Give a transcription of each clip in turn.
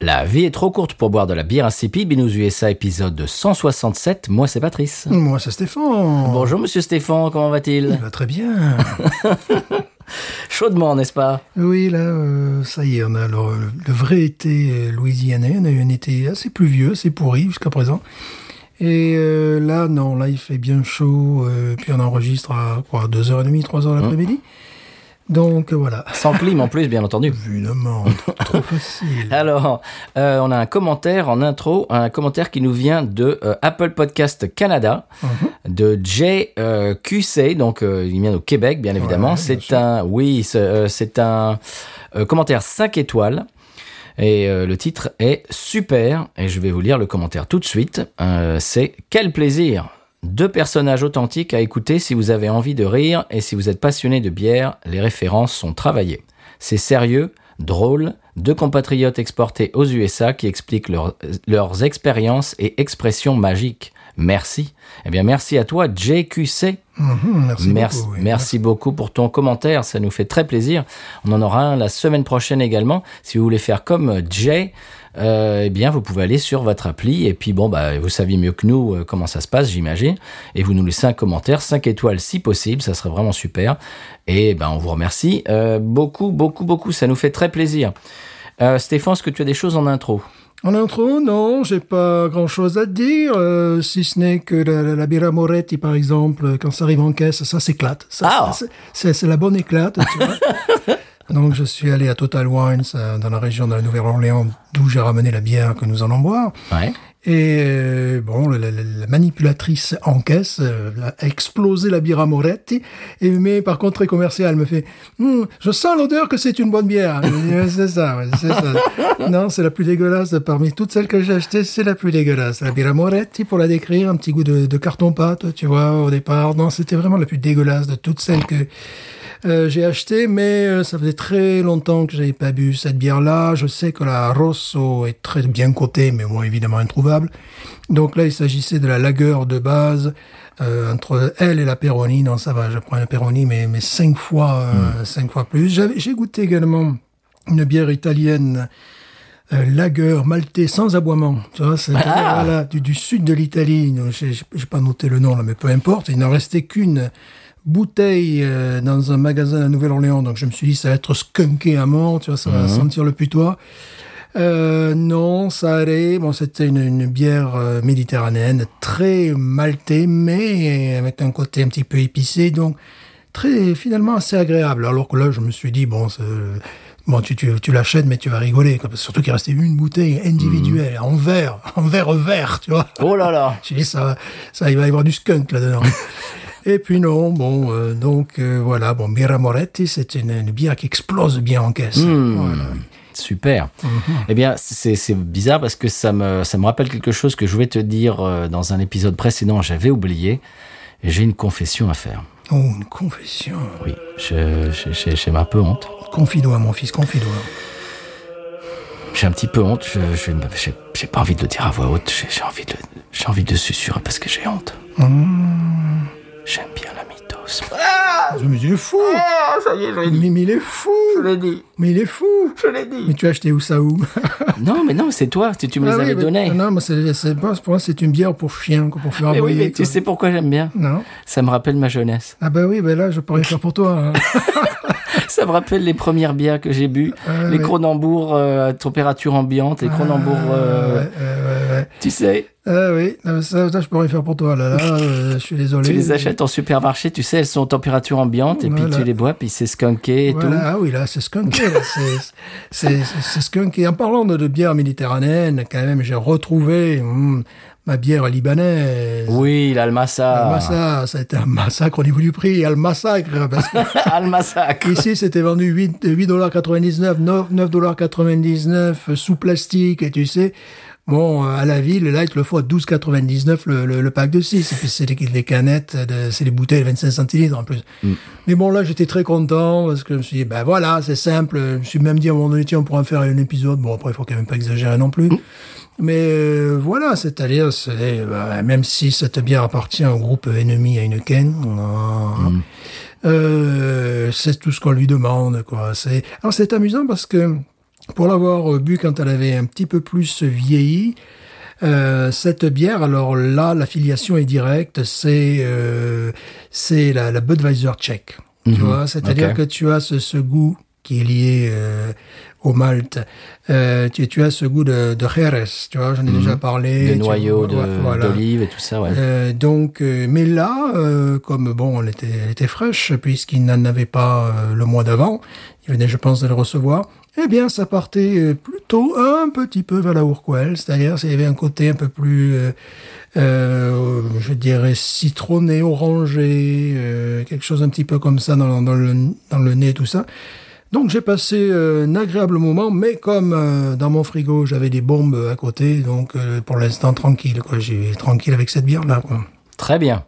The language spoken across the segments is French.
La vie est trop courte pour boire de la bière insipide. Binous USA épisode 167. Moi, c'est Patrice. Moi, c'est Stéphane. Bonjour, monsieur Stéphane, comment va-t-il? Il va très bien. Chaudement, n'est-ce pas? Oui, là, euh, ça y est, on a alors, le, le vrai été louisianais. On a eu un été assez pluvieux, assez pourri jusqu'à présent. Et euh, là, non, là, il fait bien chaud. euh, puis on enregistre à quoi, 2h30, 3h l'après-midi. Donc, voilà. Sans clim en plus, bien entendu. Évidemment, trop facile. Alors, euh, on a un commentaire en intro, un commentaire qui nous vient de euh, Apple Podcast Canada, de Jay euh, QC, donc euh, il vient au Québec, bien évidemment. c'est un, oui, c'est un commentaire 5 étoiles. Et le titre est super, et je vais vous lire le commentaire tout de suite. C'est Quel plaisir Deux personnages authentiques à écouter si vous avez envie de rire et si vous êtes passionné de bière, les références sont travaillées. C'est sérieux, drôle, deux compatriotes exportés aux USA qui expliquent leur- leurs expériences et expressions magiques. Merci. Eh bien, merci à toi, JQC. Mhm, merci, Merci, beaucoup. oui. merci beaucoup pour ton commentaire, ça nous fait très plaisir. On en aura un la semaine prochaine également. Si vous voulez faire comme Jay, euh, eh bien vous pouvez aller sur votre appli et puis bon bah vous savez mieux que nous euh, comment ça se passe, j'imagine, et vous nous laissez un commentaire, 5 étoiles si possible, ça serait vraiment super. Et ben on vous remercie euh, beaucoup, beaucoup, beaucoup, ça nous fait très plaisir. Stéphane, est-ce que tu as des choses en intro? En intro, non, j'ai pas grand chose à dire, euh, si ce n'est que la, la, la Birra Moretti, par exemple, quand ça arrive en caisse, ça s'éclate. Ça, Ah. c'est la bonne éclate, tu vois. Donc, je suis allé à Total Wines, euh, dans la région de la Nouvelle-Orléans, d'où j'ai ramené la bière que nous allons boire. Ouais. Et euh, bon, la, la- la manipulatrice en caisse euh, a explosé la bière Moretti. Et mais par contre très commercial, elle me fait Hum, "Je sens l'odeur que c'est une bonne bière." C'est ça, c'est ça. non, c'est la plus dégueulasse parmi toutes celles que j'ai achetées. C'est la plus dégueulasse. La bière Moretti, pour la décrire, un petit goût de, de carton pâte, tu vois, au départ. Non, c'était vraiment la plus dégueulasse de toutes celles que euh, j'ai acheté, mais euh, ça faisait très longtemps que j'avais pas bu cette bière-là. Je sais que la Rosso est très bien cotée, mais bon, évidemment introuvable. Donc là, il s'agissait de la lagueur de base. Euh, entre elle et la Peroni, non, ça va, je prends la Peroni, mais, mais cinq fois, euh, cinq fois plus. J'ai goûté également une bière italienne, euh, lager maltais sans aboiement. Tu vois, c'est Ah. du, du sud de l'Italie. J'ai pas noté le nom là, mais peu importe. Il n'en restait qu'une bouteille euh, dans un magasin à Nouvelle-Orléans. Donc je me suis dit, ça va être skunké à mort. Tu vois, ça va sentir le putois. Euh, non, ça allait. Bon, c'était une, une bière euh, méditerranéenne, très maltais, mais avec un côté un petit peu épicé, donc très finalement assez agréable. Alors que là, je me suis dit bon, bon, tu, tu, tu l'achètes, mais tu vas rigoler, quoi. surtout qu'il restait une bouteille individuelle en verre, en verre vert, tu vois. Oh là là J'ai dit ça, ça, il va y avoir du skunk là-dedans. Et puis non, bon, euh, donc euh, voilà, bon, Birra Moretti, c'est une, une bière qui explose bien en caisse. Voilà. Super. Eh bien, c'est bizarre parce que ça me, ça me rappelle quelque chose que je voulais te dire euh, dans un épisode précédent, j'avais oublié. Et J'ai une confession à faire. Oh, une confession. Oui, j'ai un peu honte. Confie-toi, mon fils, confie-toi. J'ai un petit peu honte. Je je- j'ai pas envie de le dire à voix haute. J'ai envie de, envie de susurrer parce que j'ai honte. J'aime bien la mythos. Mais il est fou ça y est, je mais, mais il est fou l'ai dit. Mais il est fou Je l'ai dit. Mais tu as acheté où ça où Non, mais non, c'est toi. Tu, tu me les Ah oui, avais mais- donnés. Non, mais c'est, c'est pas, pour moi, c'est une bière pour chien, quoi, pour faire Mais oui, aboyer. mais tu quoi. sais pourquoi j'aime bien? Non Ça me rappelle ma jeunesse. Ah bah oui, ben là, je peux rien faire pour toi. hein. Ça me rappelle les premières bières que j'ai bu, les ouais. Cronenbourg euh, à température ambiante, les Cronenbourg, euh, Ah, ouais, ouais. tu sais, Ah oui, ça, ça, je rien faire pour toi, là, là, euh, je suis désolé. tu les achètes en supermarché, tu sais, elles sont en température ambiante, et puis tu les bois, puis c'est skunké et Voilà, ah oui, là, c'est skunké. c'est- skunké. En parlant de, de bière méditerranéenne, quand même, j'ai retrouvé hum, ma bière libanaise. Oui, l'Almassa. Almassa, ça a été un massacre au niveau du prix, al massacre, parce que Almassac. ici c'était vendu 8, 8,99$, 9, 9,99$ sous plastique, et tu sais, Bon, euh, à la ville, là, il te le faut à 12,99 le, le, le pack de 6. Et puis, c'est des, canettes, de- c'est des bouteilles de 25 centilitres en plus. Mais bon, là, j'étais très content parce que je me suis dit, ben voilà, c'est simple. Je me suis même dit à un moment donné, tiens, on pourra en faire un épisode. Bon, après, il faut quand même pas exagérer non plus. Mais euh, voilà, c'est-à-dire, c'est, euh, même si cette bière appartient au groupe ennemi Heineken, euh, euh, c'est tout ce qu'on lui demande. Quoi. C'est, alors c'est amusant parce que pour l'avoir euh, bu quand elle avait un petit peu plus vieilli, euh, cette bière, alors là, l'affiliation est directe, c'est euh, c'est la, la Budweiser tchèque. Tu vois, c'est-à-dire que tu as ce, ce goût qui est lié euh, au malt. Euh, tu, tu as ce goût de, de Jerez, tu vois, j'en ai déjà parlé. Des tu noyaux de- voilà. d'olive et tout ça, ouais. Donc, mais là, comme bon, elle était, elle était fraîche puisqu'il n'en avait pas le mois d'avant, il venait, je pense, de le recevoir. Eh bien, ça partait euh, plutôt un petit peu vers la Urquell, c'est-à-dire il y avait un côté un peu plus, euh, euh, je dirais, citronné, orangé, euh, quelque chose un petit peu comme ça dans, dans, le, dans le nez, tout ça. Donc j'ai passé un agréable moment, mais comme dans mon frigo j'avais des bombes à côté, donc pour l'instant tranquille, quoi. J'ai tranquille avec cette bière là, quoi. Très bien.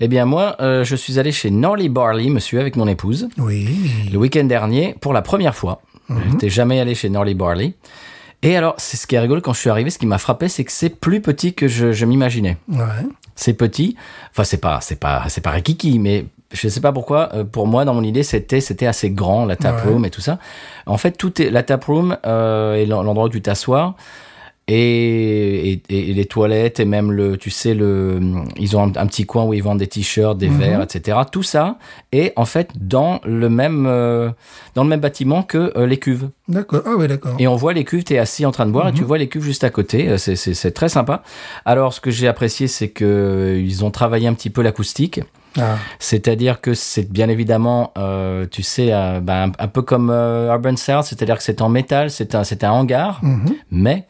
Eh bien, moi, euh, je suis allé chez Norley Barley, monsieur, avec mon épouse, Oui. le week-end dernier, pour la première fois. Mhm. Je n'étais jamais allé chez Norley Barley. Et alors, c'est ce qui est rigolo quand je suis arrivé, ce qui m'a frappé, c'est que c'est plus petit que je, je m'imaginais. Ouais. C'est petit. Enfin, c'est pas, c'est pas, c'est pas Rikiki, mais je sais pas pourquoi. euh, pour moi, dans mon idée, c'était, c'était assez grand la tap Ouais. room et tout ça. En fait, tout est la tap room euh, et l'en- l'endroit où tu t'assois. Et, et, et les toilettes et même le tu sais le ils ont un, un petit coin où ils vendent des t-shirts des verres etc tout ça est en fait dans le même euh, dans le même bâtiment que euh, les cuves D'accord. Ah oui, d'accord. et on voit les cuves, tu es assis en train de boire et tu vois les cuves juste à côté. Euh, C'est- très sympa. Alors, ce que j'ai apprécié, c'est que ils ont travaillé un petit peu l'acoustique. Ah. C'est-à-dire que c'est bien évidemment, euh, tu sais, euh, ben, un, un peu comme euh, Urban South, c'est-à-dire que c'est en métal, c'est un, un hangar, Mhm. mais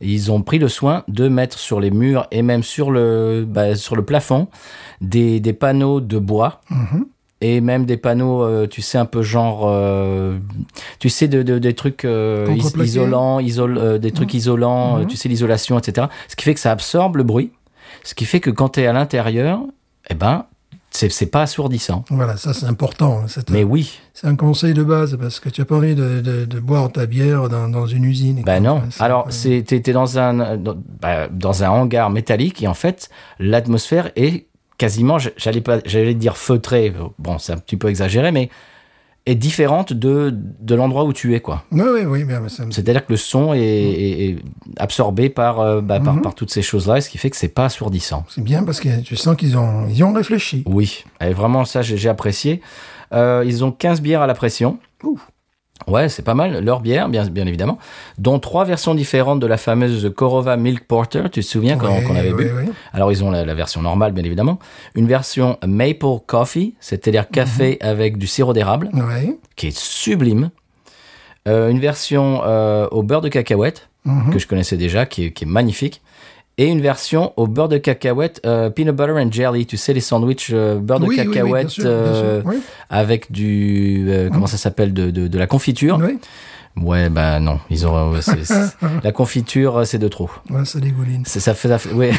ils ont pris le soin de mettre sur les murs et même sur le, bah, sur le plafond des, des panneaux de bois. Mhm. Et même des panneaux, euh, tu sais, un peu genre, euh, tu sais, de, de- des trucs euh, is- isolants, isol, des trucs isolants, euh, Mhm. tu sais, l'isolation, etc. Ce qui fait que ça absorbe le bruit. Ce qui fait que quand tu es à l'intérieur, eh ben, c'est c'est pas assourdissant. Voilà, ça c'est important. Mais oui, c'est un conseil de base parce que tu as pas envie de, de, de boire ta bière dans, dans une usine. ben non. Alors, t'es t'es dans un dans, bah, dans un hangar métallique et en fait, l'atmosphère est quasiment, j'allais pas, j'allais dire feutrée. Bon, c'est un petit peu exagéré, mais est différente de de l'endroit où tu es, quoi. Oui, oui, oui. Me- C'est-à-dire que le son est, est absorbé par, euh, bah, par, Mhm. par toutes ces choses-là, ce qui fait que c'est pas assourdissant. c'est bien parce que tu sens qu'ils ont, ils ont réfléchi. Oui, et vraiment ça j'ai apprécié. Euh, ils ont 15 bières à la pression. Ouf. Ouais, c'est pas mal, leur bière, bien, bien évidemment, dont trois versions différentes de la fameuse Korova Milk Porter, tu te souviens qu'on Ouais, qu'on avait ouais, bu ouais. Alors ils ont la, la version normale, bien évidemment, une version Maple Coffee, c'est-à-dire café Mhm. avec du sirop d'érable, qui est sublime, Euh, une version euh, au beurre de cacahuète, Mhm. que je connaissais déjà, qui est, qui est magnifique. Et une version au beurre de cacahuète, euh, peanut butter and jelly, tu sais, les sandwichs euh, beurre de oui, oui, cacahuète sûr, euh, avec du. comment ça s'appelle de, de, de la confiture. Oui. Ouais, bah non, ils ont. la confiture, c'est de trop. Ouais, ça dégouline. Ça fait, ça fait, ouais.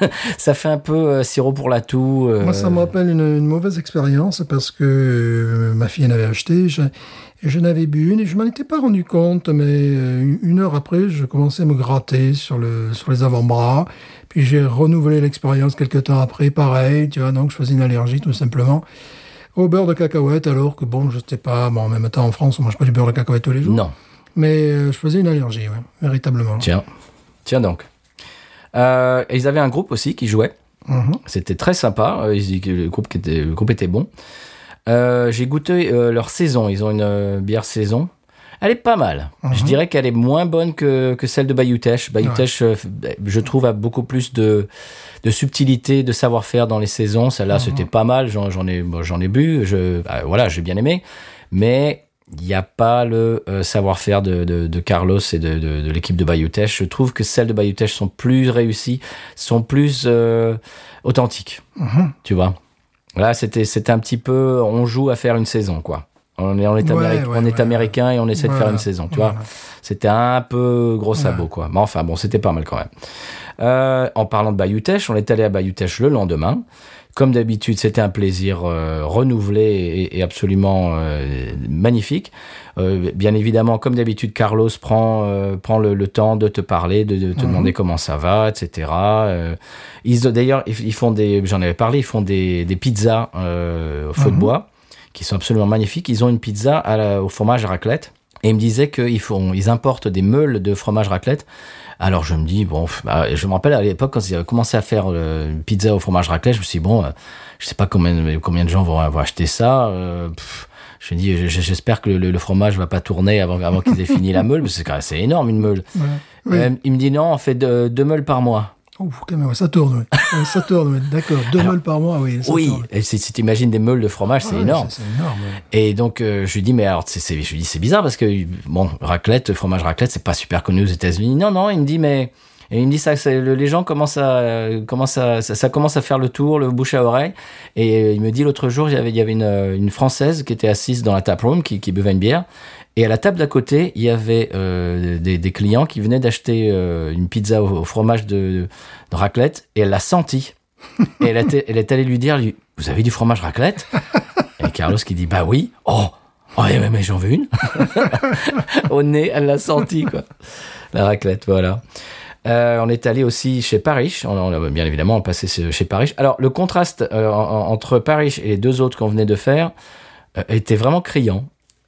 ça fait un peu euh, sirop pour la toux. euh, Moi, ça me rappelle une, une mauvaise expérience parce que euh, ma fille en avait acheté. Je, et je n'avais bu une et je m'en étais pas rendu compte, mais euh, une heure après, je commençais à me gratter sur, le, sur les avant-bras. Puis j'ai renouvelé l'expérience quelques temps après, pareil, tu vois, donc je faisais une allergie tout simplement au beurre de cacahuète, alors que bon, je sais pas, bon, en même temps en France, on mange pas du beurre de cacahuète tous les jours. Non. Mais euh, je faisais une allergie, ouais, véritablement. Tiens. Tiens donc. Euh, et ils avaient un groupe aussi qui jouait. Mhm. C'était très sympa. Ils- le, groupe qui était, le groupe était bon. Euh, J'ai goûté euh, leur saison. Ils ont une euh, bière saison. Elle est pas mal. Je dirais qu'elle est moins bonne que, que celle de Bayutech. Bayutech, euh, je trouve, a beaucoup plus de, de subtilité, de savoir-faire dans les saisons. Celle-là, c'était pas mal. J'en ai, bon, j'en ai bu. Je, bah, voilà, j'ai bien aimé. Mais il n'y a pas le euh, savoir-faire de, de, de Carlos et de, de, de l'équipe de Bayutech. Je trouve que celles de Bayutech sont plus réussies, sont plus euh, authentiques. Tu vois? Là, c'était c'était un petit peu, on joue à faire une saison, quoi. On est, on est, Ouais, Améric- ouais, on est ouais, américain et on essaie de faire une saison, tu vois. C'était un peu gros sabot, quoi. Mais enfin, bon, c'était pas mal quand même. Euh, en parlant de Bayou-Teche, on est allé à Bayou-Teche le lendemain. Comme d'habitude, c'était un plaisir euh, renouvelé et, et absolument euh, magnifique. Euh, bien évidemment, comme d'habitude, Carlos prend, prend le, le temps de te parler, de, de te demander comment ça va, etc. Ils, d'ailleurs, ils, font des, j'en avais parlé, ils font des, des pizzas au feu de bois qui sont absolument magnifiques. Ils ont une pizza à la- au fromage raclette. Et ils me disaient qu'ils font, ils importent des meules de fromage raclette. Alors je me dis bon, bah, je me rappelle à l'époque quand ils avaient commencé à faire euh, une pizza au fromage raclette, je me suis dit bon, euh, je sais pas combien combien de gens vont, vont acheter ça. euh, pff, je me dis j'espère que le, le fromage va pas tourner avant, avant qu'ils aient fini la meule, parce que c'est énorme une meule. Ouais. Oui. Euh, il me dit non, on fait deux, deux meules par mois. Ouf, quand même, ouais, ça tourne, oui. Ça tourne, oui. D'accord. Deux meules par mois, oui. ça oui, tourne. et si, t'imagines des meules de fromage, c'est énorme. C'est énorme. Et donc euh, je lui dis mais alors je lui dis c'est bizarre parce que bon raclette fromage raclette c'est pas super connu aux États-Unis. Non non il me dit mais et il me dit ça le- les gens commencent à euh, commencent à ça, ça commence à faire le tour le bouche à oreille et euh, il me dit l'autre jour il y avait il y avait une, une française qui était assise dans la tap room qui, qui buvait une bière et à la table d'à côté il y avait euh, des, clients qui venaient d'acheter euh, une pizza au, fromage de, raclette et elle l'a senti et elle, est allée lui dire vous avez du fromage raclette? Et Carlos qui dit bah oui. Oh, oh mais, mais j'en veux une. Au nez, elle l'a senti quoi. La raclette, voilà. Euh, on est allé aussi chez Paris. Bien évidemment passé chez Paris. Alors le contraste en- en- entre Paris et les deux autres qu'on venait de faire était vraiment criant.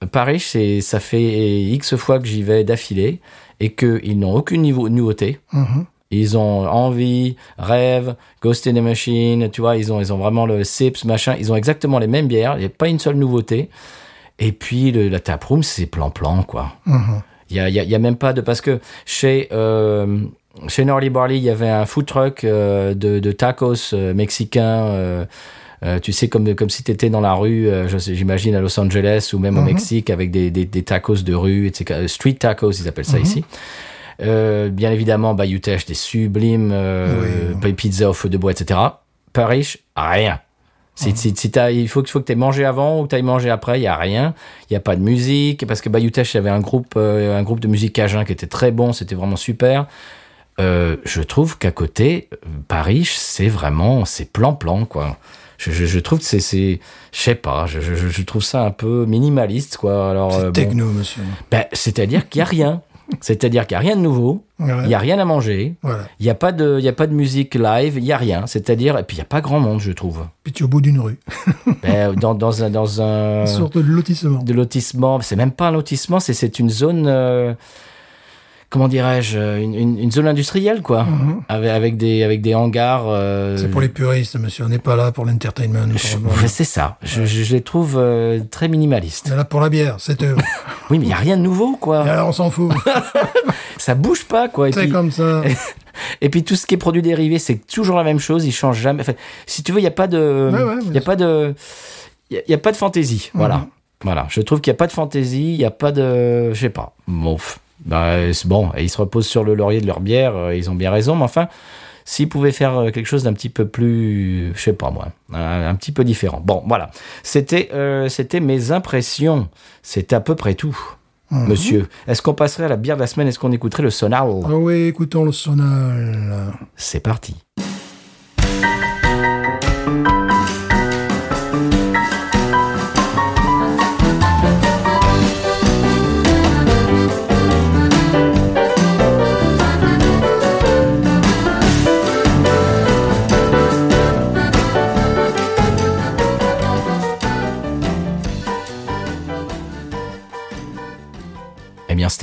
Paris, c'est ça fait x fois que j'y vais d'affilée et qu'ils n'ont aucune niveau, nouveauté. Mhm. Ils ont envie, rêve, Ghost in the Machine, tu vois, ils ont, ils ont vraiment le Sips, machin, ils ont exactement les mêmes bières, il n'y a pas une seule nouveauté. Et puis le, la taproom, c'est plan-plan, quoi. Mhm. Il y a, y a- il y a même pas de... Parce que chez, euh, chez Norley Barley, il y avait un food truck euh, de, de tacos euh, mexicains, euh, euh, tu sais, comme, comme si tu étais dans la rue, euh, j'imagine à Los Angeles ou même au Mhm. Mexique, avec des, des, des tacos de rue, etc. Street tacos, ils appellent ça ici. Euh, bien évidemment, Bayou Teche, des sublimes euh, Oui. pizzas au feu de bois, etc. Paris, rien. Si, Mhm. si, il faut, que- faut que tu aies mangé avant ou que tu aies mangé après, il y a rien. Il n'y a pas de musique, parce que Bayou Teche, il y avait un groupe, euh, un groupe de musique cajun qui était très bon, c'était vraiment super. Euh, je trouve qu'à côté, euh, Paris, c'est vraiment, c'est plan-plan, quoi. Je, je, je trouve que c'est, c'est, je sais pas, je, je, je trouve ça un peu minimaliste, quoi. Alors, C'est euh, bon. techno, monsieur. Ben, c'est-à-dire qu'il y a rien. C'est-à-dire qu'il y a rien de nouveau. Voilà. Il y a rien à manger. Voilà. Il y a pas de, y a pas de musique live. Il y a rien. C'est-à-dire, et puis il y a pas grand monde, je trouve. Puis tu es au bout d'une rue. Ben, dans, dans un, dans un, Une sorte de lotissement. de lotissement. C'est même pas un lotissement. C'est, c'est une zone, euh, comment dirais-je, une, une, une zone industrielle, quoi. Mhm. Avec, avec des, avec des hangars. euh, C'est pour les puristes, monsieur. On n'est pas là pour l'entertainment. c'est ça. Je, les trouve euh, très minimalistes. On est là pour la bière, 7 euros. Oui, mais il y a rien de nouveau, Et quoi. alors, on s'en fout. Ça bouge pas, quoi. C'est puis- comme ça. Et puis tout ce qui est produit dérivé, c'est toujours la même chose, ils changent jamais. Enfin, si tu veux, il n'y a pas de, Ouais, ouais, il y a pas de, il y a- il y a pas de fantaisie. Voilà, Mhm. voilà. Je trouve qu'il n'y a pas de fantaisie, il n'y a pas de, je sais pas. Bon, bah, bon. Et ils se reposent sur le laurier de leur bière, euh, ils ont bien raison. Mais enfin, s'ils pouvaient faire euh, quelque chose d'un petit peu plus, je sais pas moi, un, un petit peu différent. Bon, voilà. C'était, euh, c'était mes impressions. C'est à peu près tout. Mhm. Monsieur, est-ce qu'on passerait à la bière de la semaine? Est-ce qu'on écouterait le sonal? Ah oui, écoutons le sonal. C'est parti.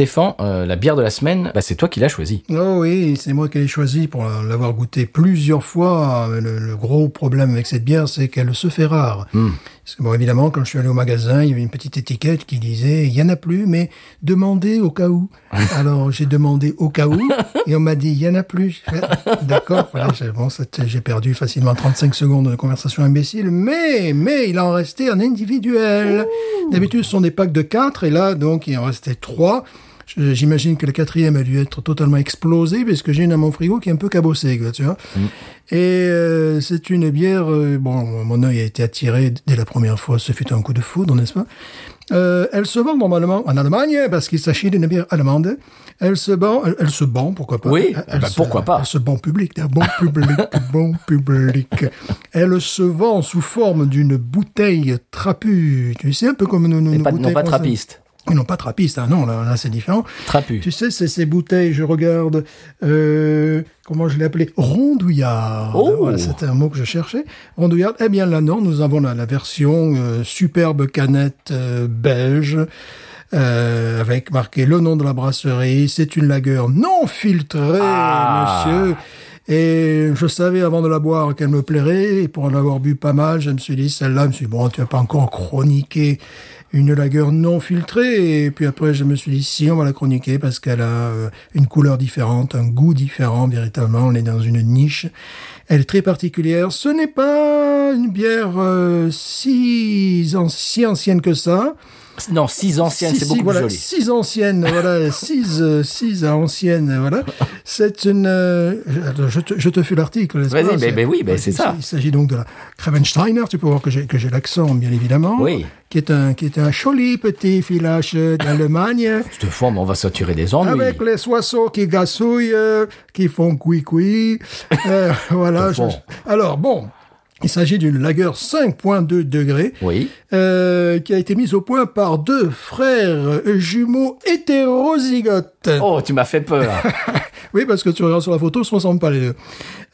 Stéphane, euh, la bière de la semaine, bah, c'est toi qui l'as choisie. Oh oui, c'est moi qui l'ai choisi pour l'avoir goûté plusieurs fois. Le, le gros problème avec cette bière, c'est qu'elle se fait rare. Parce que bon, évidemment, quand je suis allé au magasin, il y avait une petite étiquette qui disait il y en a plus, mais demandez au cas où. Alors j'ai demandé au cas où et on m'a dit il y en a plus. D'accord, voilà, j'ai- bon, c'était- j'ai perdu facilement 35 secondes de conversation imbécile, mais mais il en restait un individuel. D'habitude, ce sont des packs de 4 et là donc il en restait 3. J'imagine que le quatrième a dû être totalement explosé parce que j'ai une à mon frigo qui est un peu cabossée, quoi, tu vois. Et euh, c'est une bière, euh, bon, mon œil a été attiré dès la première fois, ce fut un coup de foudre, n'est-ce pas? Euh, elle se vend normalement en Allemagne parce qu'il s'agit d'une bière allemande. Elle se vend, elle, elle se vend, pourquoi pas? Oui, Elle bah, se- pourquoi pas? Elle se vend public, bon public, bon public. Elle se vend sous forme d'une bouteille trapue. Tu sais, un peu comme nos, nos Et pas, bouteilles non pas françaises. Trappiste. Non, pas trappiste, hein, non, là, là, c'est différent. Trapu. Tu sais, c'est ces bouteilles, je regarde, euh, comment je l'ai appelé Rondouillard. Oh Voilà, c'était un mot que je cherchais. Rondouillard. Eh bien, là, non, nous avons la, la version euh, superbe canette euh, beige. euh, avec marqué le nom de la brasserie. C'est une lagueur non filtrée, Ah. monsieur. Et je savais avant de la boire qu'elle me plairait. Et pour en avoir bu pas mal, je me suis dit, celle-là, je me suis dit, bon, tu vas pas encore chroniquer une lagueur non filtrée. Et puis après, je me suis dit, si, on va la chroniquer parce qu'elle a euh, une couleur différente, un goût différent, véritablement. On est dans une niche. Elle est très particulière. Ce n'est pas une bière euh, si, an- si ancienne que ça. Non, six anciennes, c'est beaucoup voilà, plus joli. Six anciennes, voilà, six, euh, six anciennes, voilà. C'est une. euh, je, te, je te fais l'article, n'est-ce Vas-y, ben- ben oui, ben c'est ça. Il s'agit donc de la Kravensteiner. Tu peux voir que j'ai l'accent, bien évidemment. Oui. Qui est un qui est un joli petit village d'Allemagne. Cette forme, on va saturer des ennuis. Avec les oiseaux qui gassouillent, euh, qui font couic-couic. Euh, voilà. Je- Alors, bon, il s'agit d'une lagueur 5.2 degrés Oui. euh, qui a été mise au point par deux frères jumeaux hétérozygotes. Oh, tu m'as fait peur. Oui, parce que tu regardes sur la photo, ils se ressemblent pas les deux.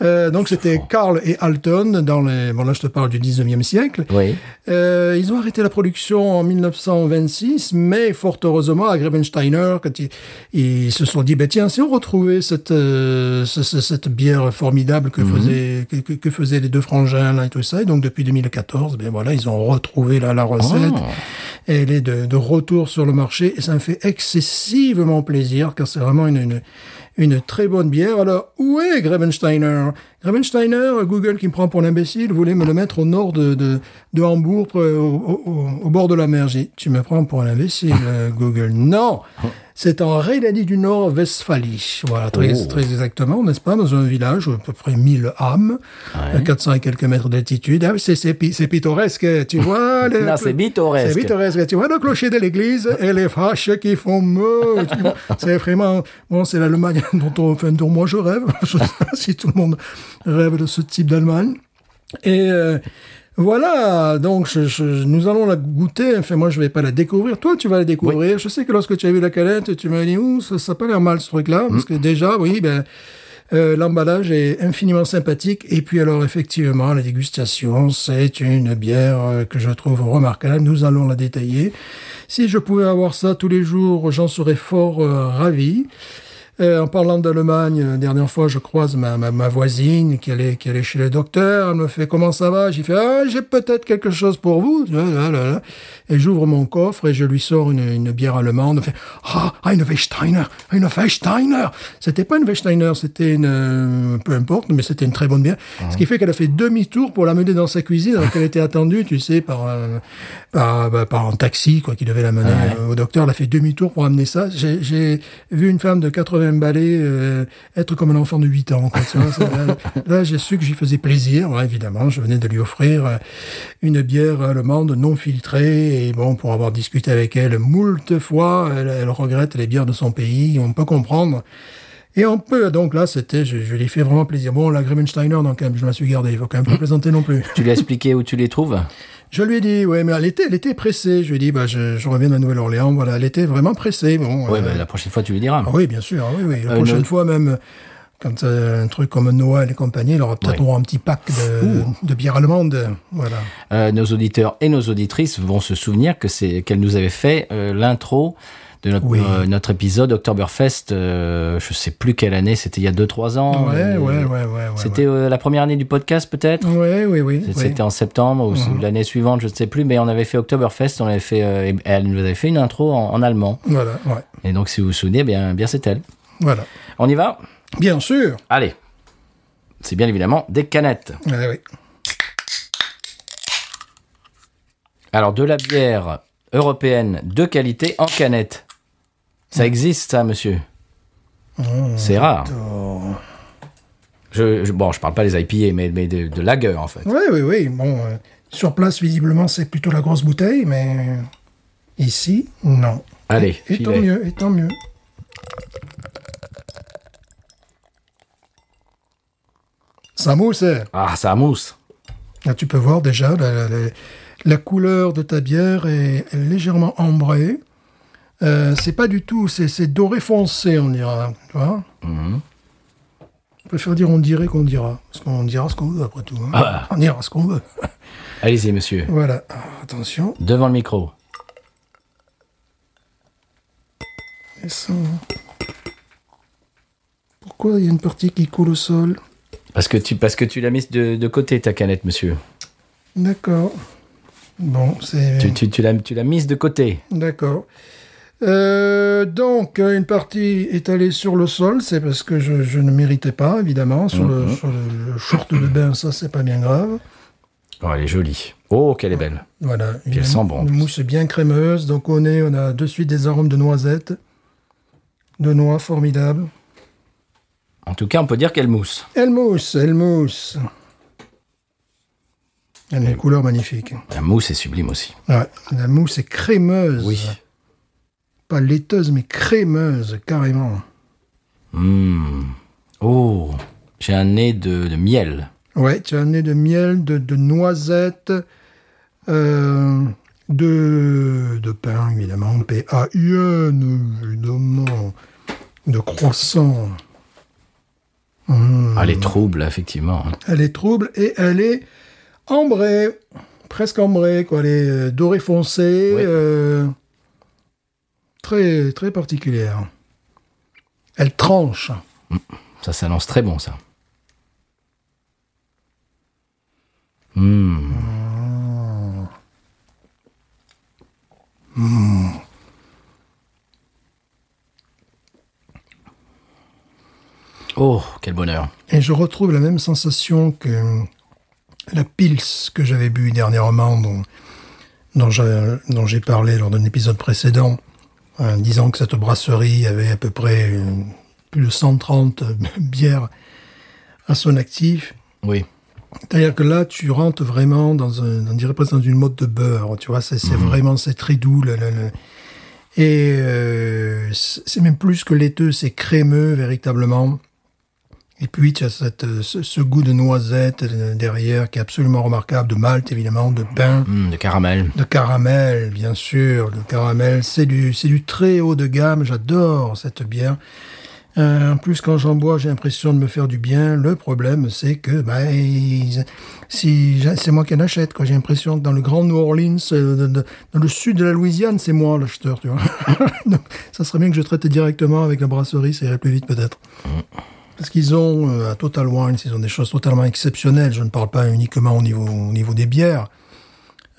Euh, donc c'était Carl et Alton dans les. Bon là, je te parle du 19e siècle. oui. Euh, ils ont arrêté la production en 1926, mais fort heureusement, à Grevensteiner, quand ils, ils se sont dit, ben tiens, si on retrouvait cette, euh, ce- ce- cette bière formidable que, faisaient, que, que- que faisaient les deux frangins là et tout ça, et donc depuis 2014, ben voilà, ils ont retrouvé la, la recette. Oh. Et elle est de, de retour sur le marché, et ça me fait excessivement plaisir, car c'est vraiment une, une, une très bonne bière. Alors, où est Grevensteiner? Grevensteiner, Google qui me prend pour l'imbécile, voulait me le mettre au nord de, de, de Hambourg, près- au, au- bord de la mer. J'ai tu me prends pour un imbécile, euh, Google. Non C'est en Rhénanie du Nord, Westphalie. Voilà, très, Oh. très exactement, n'est-ce pas Dans un village, à peu près 1000 âmes, à 400 et quelques mètres d'altitude. Ah, c'est, c'est, pi- c'est pittoresque, tu vois les- Non, c'est pittoresque. C'est pittoresque. Tu vois le clocher de l'église et les vaches qui font vois. C'est vraiment, bon, c'est l'Allemagne dont, on, enfin, dont moi je rêve. Je sais pas si tout le monde rêve de ce type d'Allemagne. Et euh, voilà, donc je, je- nous allons la goûter. Enfin, moi, je vais pas la découvrir. Toi, tu vas la découvrir. Je sais que lorsque tu as vu la canette, tu m'as dit, ouh, ça, ça a pas l'air mal ce truc-là, parce que déjà, oui, ben. euh, L'emballage est infiniment sympathique et puis alors effectivement la dégustation c'est une bière euh, que je trouve remarquable. Nous allons la détailler. Si je pouvais avoir ça tous les jours, j'en serais fort euh, ravi. En parlant d'Allemagne, la dernière fois, je croise ma, ma, ma voisine qui allait, qui allait chez le docteur. Elle me fait comment ça va? J'ai fait ah, j'ai peut-être quelque chose pour vous. Et j'ouvre mon coffre et je lui sors une, une bière allemande. Elle fait ah, une Weinsteiner, une Weinsteiner. C'était pas une Weinsteiner, c'était une euh, peu importe, mais c'était une très bonne bière. Ce qui fait qu'elle a fait demi-tour pour l'amener dans sa cuisine alors qu'elle était attendue, tu sais, par euh, par, bah, par un taxi quoi qui devait l'amener euh, au docteur. Elle a fait demi-tour pour amener ça. J'ai j'ai vu une femme de 80 euh, être comme un enfant de 8 ans. Quoi, tu vois, ça, là, là, j'ai su que j'y faisais plaisir. Ouais, évidemment, je venais de lui offrir euh, une bière allemande non filtrée. Et bon, pour avoir discuté avec elle moult fois, elle, elle regrette les bières de son pays. On peut comprendre. Et on peut, donc là, c'était, je, je lui ai fait vraiment plaisir. Bon, la Gremensteiner, donc, même, je me suis gardé. Il faut quand même pas plaisanter non plus. Tu lui as expliqué où tu les trouves? Je lui ai dit, ouais, mais elle était, elle était pressée. Je lui ai dit, bah, je, je reviens de Nouvelle-Orléans. Voilà, elle était vraiment pressée. Bon, Oui, euh, bah, la prochaine fois, tu lui diras. ah oui, bien sûr, oui, oui. La Euh, prochaine ne- fois, même, quand euh, un truc comme Noël et compagnie, il aura peut-être à un petit pack de, de bière allemande. Voilà. Euh, nos auditeurs et nos auditrices vont se souvenir que c'est qu'elle nous avait fait euh, l'intro de notre, Oui. euh, notre épisode Oktoberfest. Euh, je sais plus quelle année, c'était il y a 2-3 ans. Ouais, Et ouais, ouais, ouais, ouais. C'était euh, la première année du podcast, peut-être? Ouais, oui, oui. oui. C'était en septembre ou c'est l'année suivante, je ne sais plus, mais on avait fait Oktoberfest, on avait fait, euh, elle nous avait fait une intro en, en allemand. Voilà, ouais. Et donc, si vous vous souvenez, bien, bien c'est elle. Voilà. On y va? Bien sûr. Allez. C'est bien évidemment des canettes. Ouais, oui. Alors, de la bière européenne de qualité en canette. Ça existe, ça, monsieur C'est rare. Je, je- bon, je parle pas des IPA, mais, mais de, de lager, en fait. Oui, oui, oui. Bon, euh, sur place, visiblement, c'est plutôt la grosse bouteille, mais Ici, non. Allez, Et tant filet. mieux, et tant mieux. Ça mousse. hein. Ah, ça mousse. Là, tu peux voir déjà la, la- la couleur de ta bière est légèrement ambrée. Euh, c'est pas du tout, c'est doré foncé, on dira. Tu vois Mhm. Je préfère dire on dirait qu'on dira. Parce qu'on dira ce qu'on veut après tout. hein. Ah. On dira ce qu'on veut. Allez-y, monsieur. voilà. Attention. Devant le micro. Et ça- Pourquoi il y a une partie qui coule au sol? Parce que tu, parce que tu l'as mise de, de côté, ta canette, monsieur. D'accord. Bon, c'est... Tu, tu, tu l'as, tu l'as mise de côté. D'accord. Euh, donc, une partie est allée sur le sol, c'est parce que je, je ne méritais pas, évidemment. Sur, le, sur le, le short de bain, ça, c'est pas bien grave. Oh, elle est jolie. Oh, qu'elle est belle. Voilà. elle Une- sent bon, Une mousse bien crémeuse. Donc, on a de suite des arômes de noisettes, de noix formidables. En tout cas, on peut dire qu'elle mousse. Elle mousse, elle mousse. Elle a une couleur magnifique. La mousse est sublime aussi. Ouais, la mousse est crémeuse. Oui. Pas laiteuse, mais crémeuse, carrément. Hmm. Oh, j'ai un nez de, de miel. Ouais, tu as un nez de miel, de, de noisettes, euh, de, de pain, évidemment, P-A-I-N, évidemment, de croissant. Mmh. Ah, elle est trouble, effectivement. Elle est trouble et elle est ambrée, presque ambrée, quoi. Elle est euh, dorée foncée, Oui. euh, très, très particulière. Elle tranche. Ça s'annonce très bon, ça. Hmm. Oh, quel bonheur. Et je retrouve la même sensation que la Pils que j'avais bu dernièrement, dont j'ai parlé lors d'un épisode précédent, en disant que cette brasserie avait à peu près plus de 130 bières à son actif. Oui. C'est-à-dire que là, tu rentres vraiment dans un, on dirait presque dans une mode de beurre, tu vois, c'est c'est vraiment, c'est très doux. le- le- le- Et euh, c'est c'est même plus que laiteux, c'est crémeux véritablement. Et puis, tu as cette, euh, ce, ce goût de noisette euh, derrière qui est absolument remarquable, de malt évidemment, de pain, Hmm, de caramel. de caramel, bien sûr. Le caramel, c'est du, c'est du très haut de gamme. J'adore cette bière. Euh, en plus, quand j'en bois, j'ai l'impression de me faire du bien. Le problème, c'est que bah, si c'est moi qui en achète, quoi. J'ai l'impression que dans le Grand New Orleans, euh, de- dans le sud de la Louisiane, c'est moi l'acheteur, tu vois. Donc, ça serait bien que je traite directement avec la brasserie, ça irait plus vite peut-être. Parce qu'ils ont, euh, à Total Wines, ils ont des choses totalement exceptionnelles. Je ne parle pas uniquement au niveau, au niveau des bières.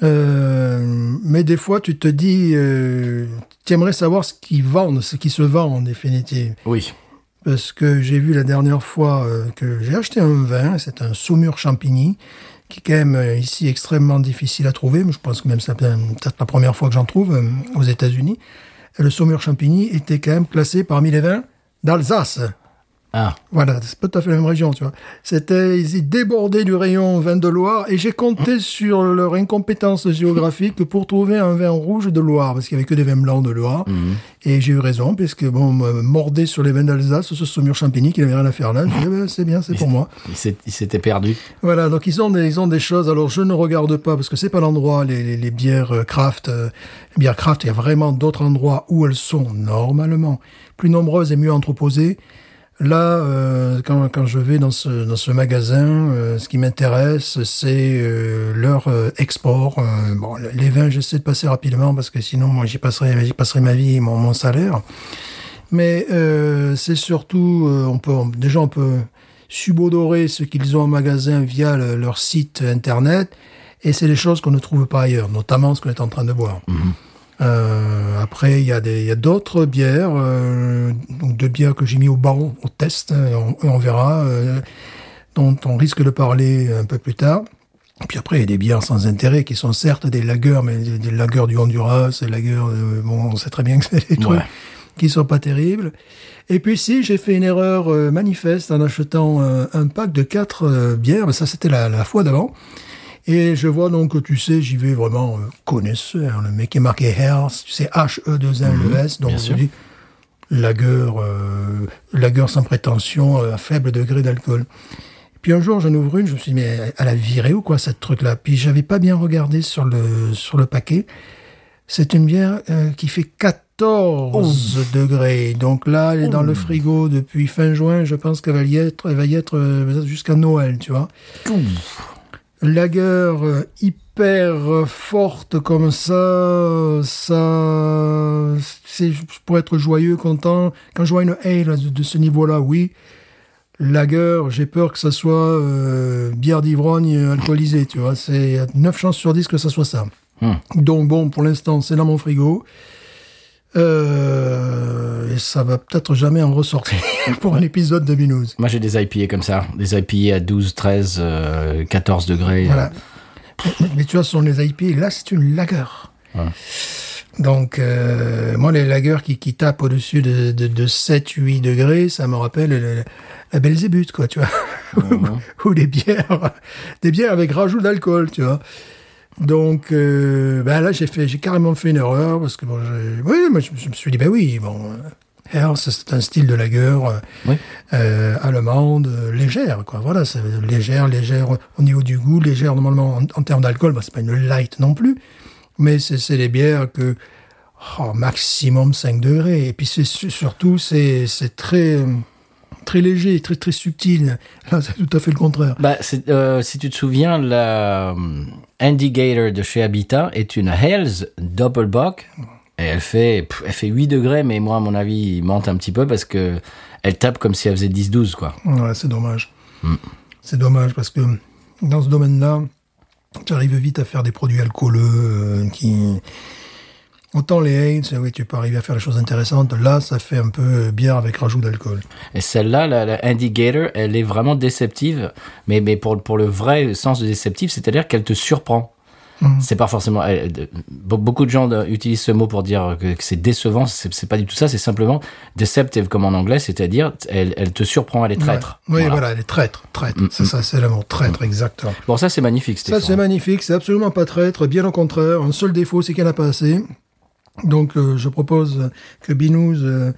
Euh, mais des fois, tu te dis, euh, tu aimerais savoir ce qu'ils vendent, ce qui se vend en définitive. Oui. Parce que j'ai vu la dernière fois euh, que j'ai acheté un vin, c'est un Saumur Champigny, qui est quand même ici extrêmement difficile à trouver, mais je pense que même c'est peut-être la première fois que j'en trouve aux États-Unis. Le Saumur Champigny était quand même classé parmi les vins d'Alsace. Ah, Voilà, c'est pas tout à fait la même région, tu vois. C'était, ils débordaient du rayon vin de Loire et j'ai compté sur leur incompétence géographique pour trouver un vin rouge de Loire, parce qu'il y avait que des vins blancs de Loire. Et j'ai eu raison, puisque bon, mordait sur les vins d'Alsace, ce Saumur Champigny, qui n'avait rien à faire là. Je ben, c'est bien, c'est pour moi. il s'est- il s'était perdu. Voilà, donc ils ont des, ils ont des choses. Alors je ne regarde pas parce que c'est pas l'endroit les, les, les bières euh, craft. euh, les bières craft, il y a vraiment d'autres endroits où elles sont normalement plus nombreuses et mieux entreposées. Là, euh, quand, quand je vais dans ce, dans ce magasin, euh, ce qui m'intéresse, c'est euh, leur euh, export. Euh, bon, les vins, j'essaie de passer rapidement parce que sinon, moi, j'y passerai, j'y passerai ma vie et mon, mon salaire. Mais euh, c'est surtout, on peut on- déjà on peut subodorer ce qu'ils ont en magasin via le- leur site internet, et c'est des choses qu'on ne trouve pas ailleurs, notamment ce qu'on est en train de boire. Euh, après, il y a d'autres bières, euh, donc deux bières que j'ai mis au banc au test, et on, et on verra, euh, dont on risque de parler un peu plus tard. Et puis après, il y a des bières sans intérêt qui sont certes des lagers, mais des, des lagers du Honduras, des lagers, euh, bon, on sait très bien que c'est des trucs Ouais. qui sont pas terribles. Et puis si, j'ai fait une erreur euh, manifeste en achetant euh, un pack de quatre bières, mais ça c'était la, la fois d'avant. Et je vois donc, tu sais, j'y vais vraiment euh, connaisseur. Le mec est marqué Hearth, tu sais, H-E-2-L-E-S. donc, bien je dis, lager, euh, lager sans prétention, euh, à faible degré d'alcool. Puis un jour, j'en ouvre une, je me suis dit, mais elle a viré ou quoi, cette truc-là? Puis j'avais pas bien regardé sur le, sur le paquet. C'est une bière euh, qui fait 14 degrés. Donc là, elle est dans le frigo depuis fin juin. Je pense qu'elle va y être, elle va y être jusqu'à Noël, tu vois. Lager euh, hyper euh, forte comme ça, ça, c'est pour être joyeux, content. Quand je vois une ale de, de ce niveau-là, oui. Lager, j'ai peur que ça soit euh, bière d'ivrogne alcoolisée, tu vois. C'est il y a 9 chances sur 10 que ça soit ça. Hmm. Donc bon, pour l'instant, c'est dans mon frigo. Euh, et ça va peut-être jamais en ressortir pour un épisode de Binous. Moi, j'ai des IPA comme ça. Des IPA à 12, 13, euh, 14 degrés. Voilà. Mais, mais tu vois, ce sont les IP. Là, c'est une. Ouais. Donc, euh, moi, les lagers qui, qui tapent au-dessus de, de, de 7, 8 degrés, ça me rappelle le- la Belzébuth, quoi, tu vois. Ou des bières, des bières avec rajout d'alcool, tu vois. Donc, euh, ben là, j'ai fait, j'ai carrément fait une erreur parce que bon, oui, moi, je, je me suis dit, ben oui, bon, euh, Herz, c'est un style de lager euh, Oui. euh, allemande, euh, légère, quoi. Voilà, c'est légère, légère au niveau du goût, légère normalement en, en termes d'alcool. Bah, c'est pas une light non plus, mais c'est des bières que oh, maximum 5 degrés. Et puis c'est su- surtout c'est c'est très très léger, très très subtil. Là, c'est tout à fait le contraire. Bah, euh, si tu te souviens, la euh, Andy Gator de chez Habitat est une Hells Double Bock. Et elle fait, pff, elle fait 8 degrés, mais moi, à mon avis, il monte un petit peu parce que elle tape comme si elle faisait 10-12, quoi. Ouais, c'est dommage. C'est dommage parce que dans ce domaine-là, tu arrives vite à faire des produits alcooleux euh, qui. Autant les AIDS, oui, tu peux arriver à faire des choses intéressantes. Là, ça fait un peu euh, bière avec rajout d'alcool. Et celle-là, la, la elle est vraiment déceptive, mais, mais pour, pour le vrai sens de déceptive, c'est-à-dire qu'elle te surprend. C'est pas forcément. elle- beaucoup de gens de- utilisent ce mot pour dire que, que c'est décevant. C'est pas du tout ça. C'est simplement deceptive comme en anglais, c'est-à-dire elle, elle te surprend, elle est traître. Ouais. Oui, Voilà. voilà, les traîtres. Traître. C'est ça, c'est le mot. Traître, exactement. Bon, ça c'est magnifique. Ça, Stéphane. c'est magnifique. C'est absolument pas traître. Bien au contraire. Un seul défaut, c'est qu'il n'y en a pas assez. Donc, euh, je propose que Binous euh,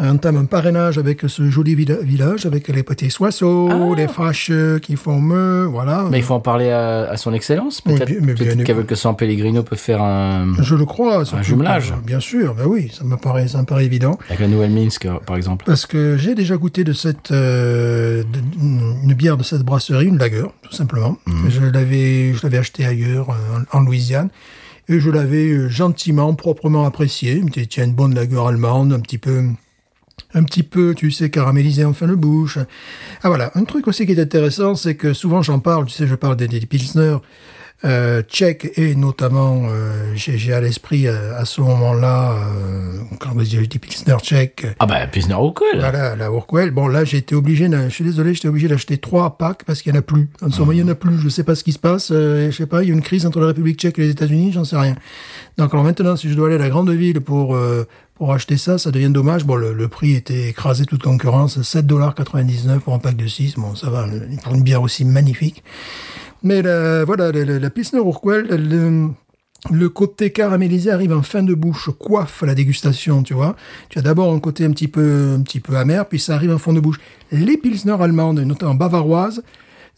entame un parrainage avec ce joli villa- village, avec les petits oiseaux, les fâcheux qui font me, voilà. Ah. Mais il faut en parler à, à son excellence. Oui, Peut-être bien peut-être qu'avec le San Pellegrino peut faire un. Je le crois. surtout jumelage. que, bien sûr, ben oui, ça me paraît, ça me paraît évident. Avec la nouvelle Minsk, par exemple. Parce que j'ai déjà goûté de cette euh, de- une bière de cette brasserie, une lager, tout simplement. Je l'avais je l'avais acheté ailleurs euh, en, en Louisiane et je l'avais euh, gentiment, proprement apprécié. Je me tiens, une bonne lager allemande, un petit peu un petit peu, tu sais, caramélisé en fin de bouche. Ah voilà, un truc aussi qui est intéressant, c'est que souvent j'en parle, tu sais, je parle des, des Pilsner euh, tchèques et notamment, euh, j'ai à l'esprit euh, à ce moment-là, euh, quand j'ai dit Pilsner tchèque, Ah bah, Pilsner col. voilà, la Urquell. Bon, là, j'ai été obligé, je suis désolé, j'étais obligé d'acheter trois packs parce qu'il n'y en a plus. En ce moment, il n'y en a plus. Je sais pas ce qui se passe. euh, je sais pas, il y a une crise entre la République tchèque et les États-Unis, j'en sais rien. Donc, alors maintenant, si je dois aller à la grande ville pour, euh, pour acheter ça, ça devient dommage. Bon, le, le prix était écrasé toute concurrence. 7,99$ pour un pack de 6. Bon, ça va, pour une bière aussi magnifique. Mais la, voilà, la, Pilsner Urquell, le, le côté caramélisé arrive en fin de bouche, coiffe la dégustation, tu vois. Tu as d'abord un côté un petit peu, un petit peu amer, puis ça arrive en fond de bouche. Les Pilsner allemandes, notamment bavaroises,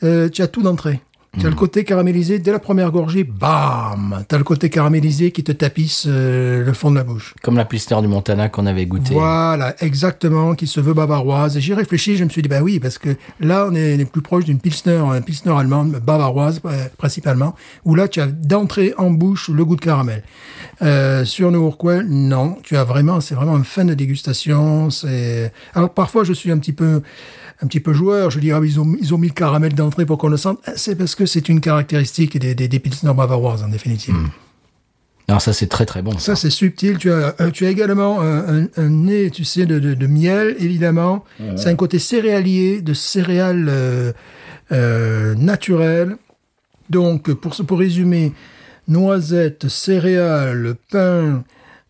euh, tu as tout d'entrée. Tu as le côté caramélisé dès la première gorgée, bam Tu as le côté caramélisé qui te tapisse euh, le fond de la bouche. Comme la Pilsner du Montana qu'on avait goûté. Voilà, exactement, qui se veut bavaroise. Et J'y réfléchis, je me suis dit, bah oui, parce que là, on est, plus proche d'une Pilsner, un Pilsner allemande, bavaroise euh, principalement, où là, tu as d'entrée en bouche le goût de caramel. Euh, sur nos Urquell, non, tu as vraiment, c'est vraiment une fin de dégustation. C'est alors parfois, je suis un petit peu, un petit peu joueur. Je dis, ah, ils ont, ils ont mis le caramel d'entrée pour qu'on le sente. C'est parce que c'est une caractéristique des, des, des Pilsner bavaroises, en définitive. Non, ça c'est très très bon. Ça, c'est subtil. Tu as, euh, tu as également un, un- un nez, tu sais, de, de, de miel, évidemment. C'est un côté céréalier, de céréales euh, euh, naturelles. Donc, pour, pour résumer, noisettes, céréales, pain...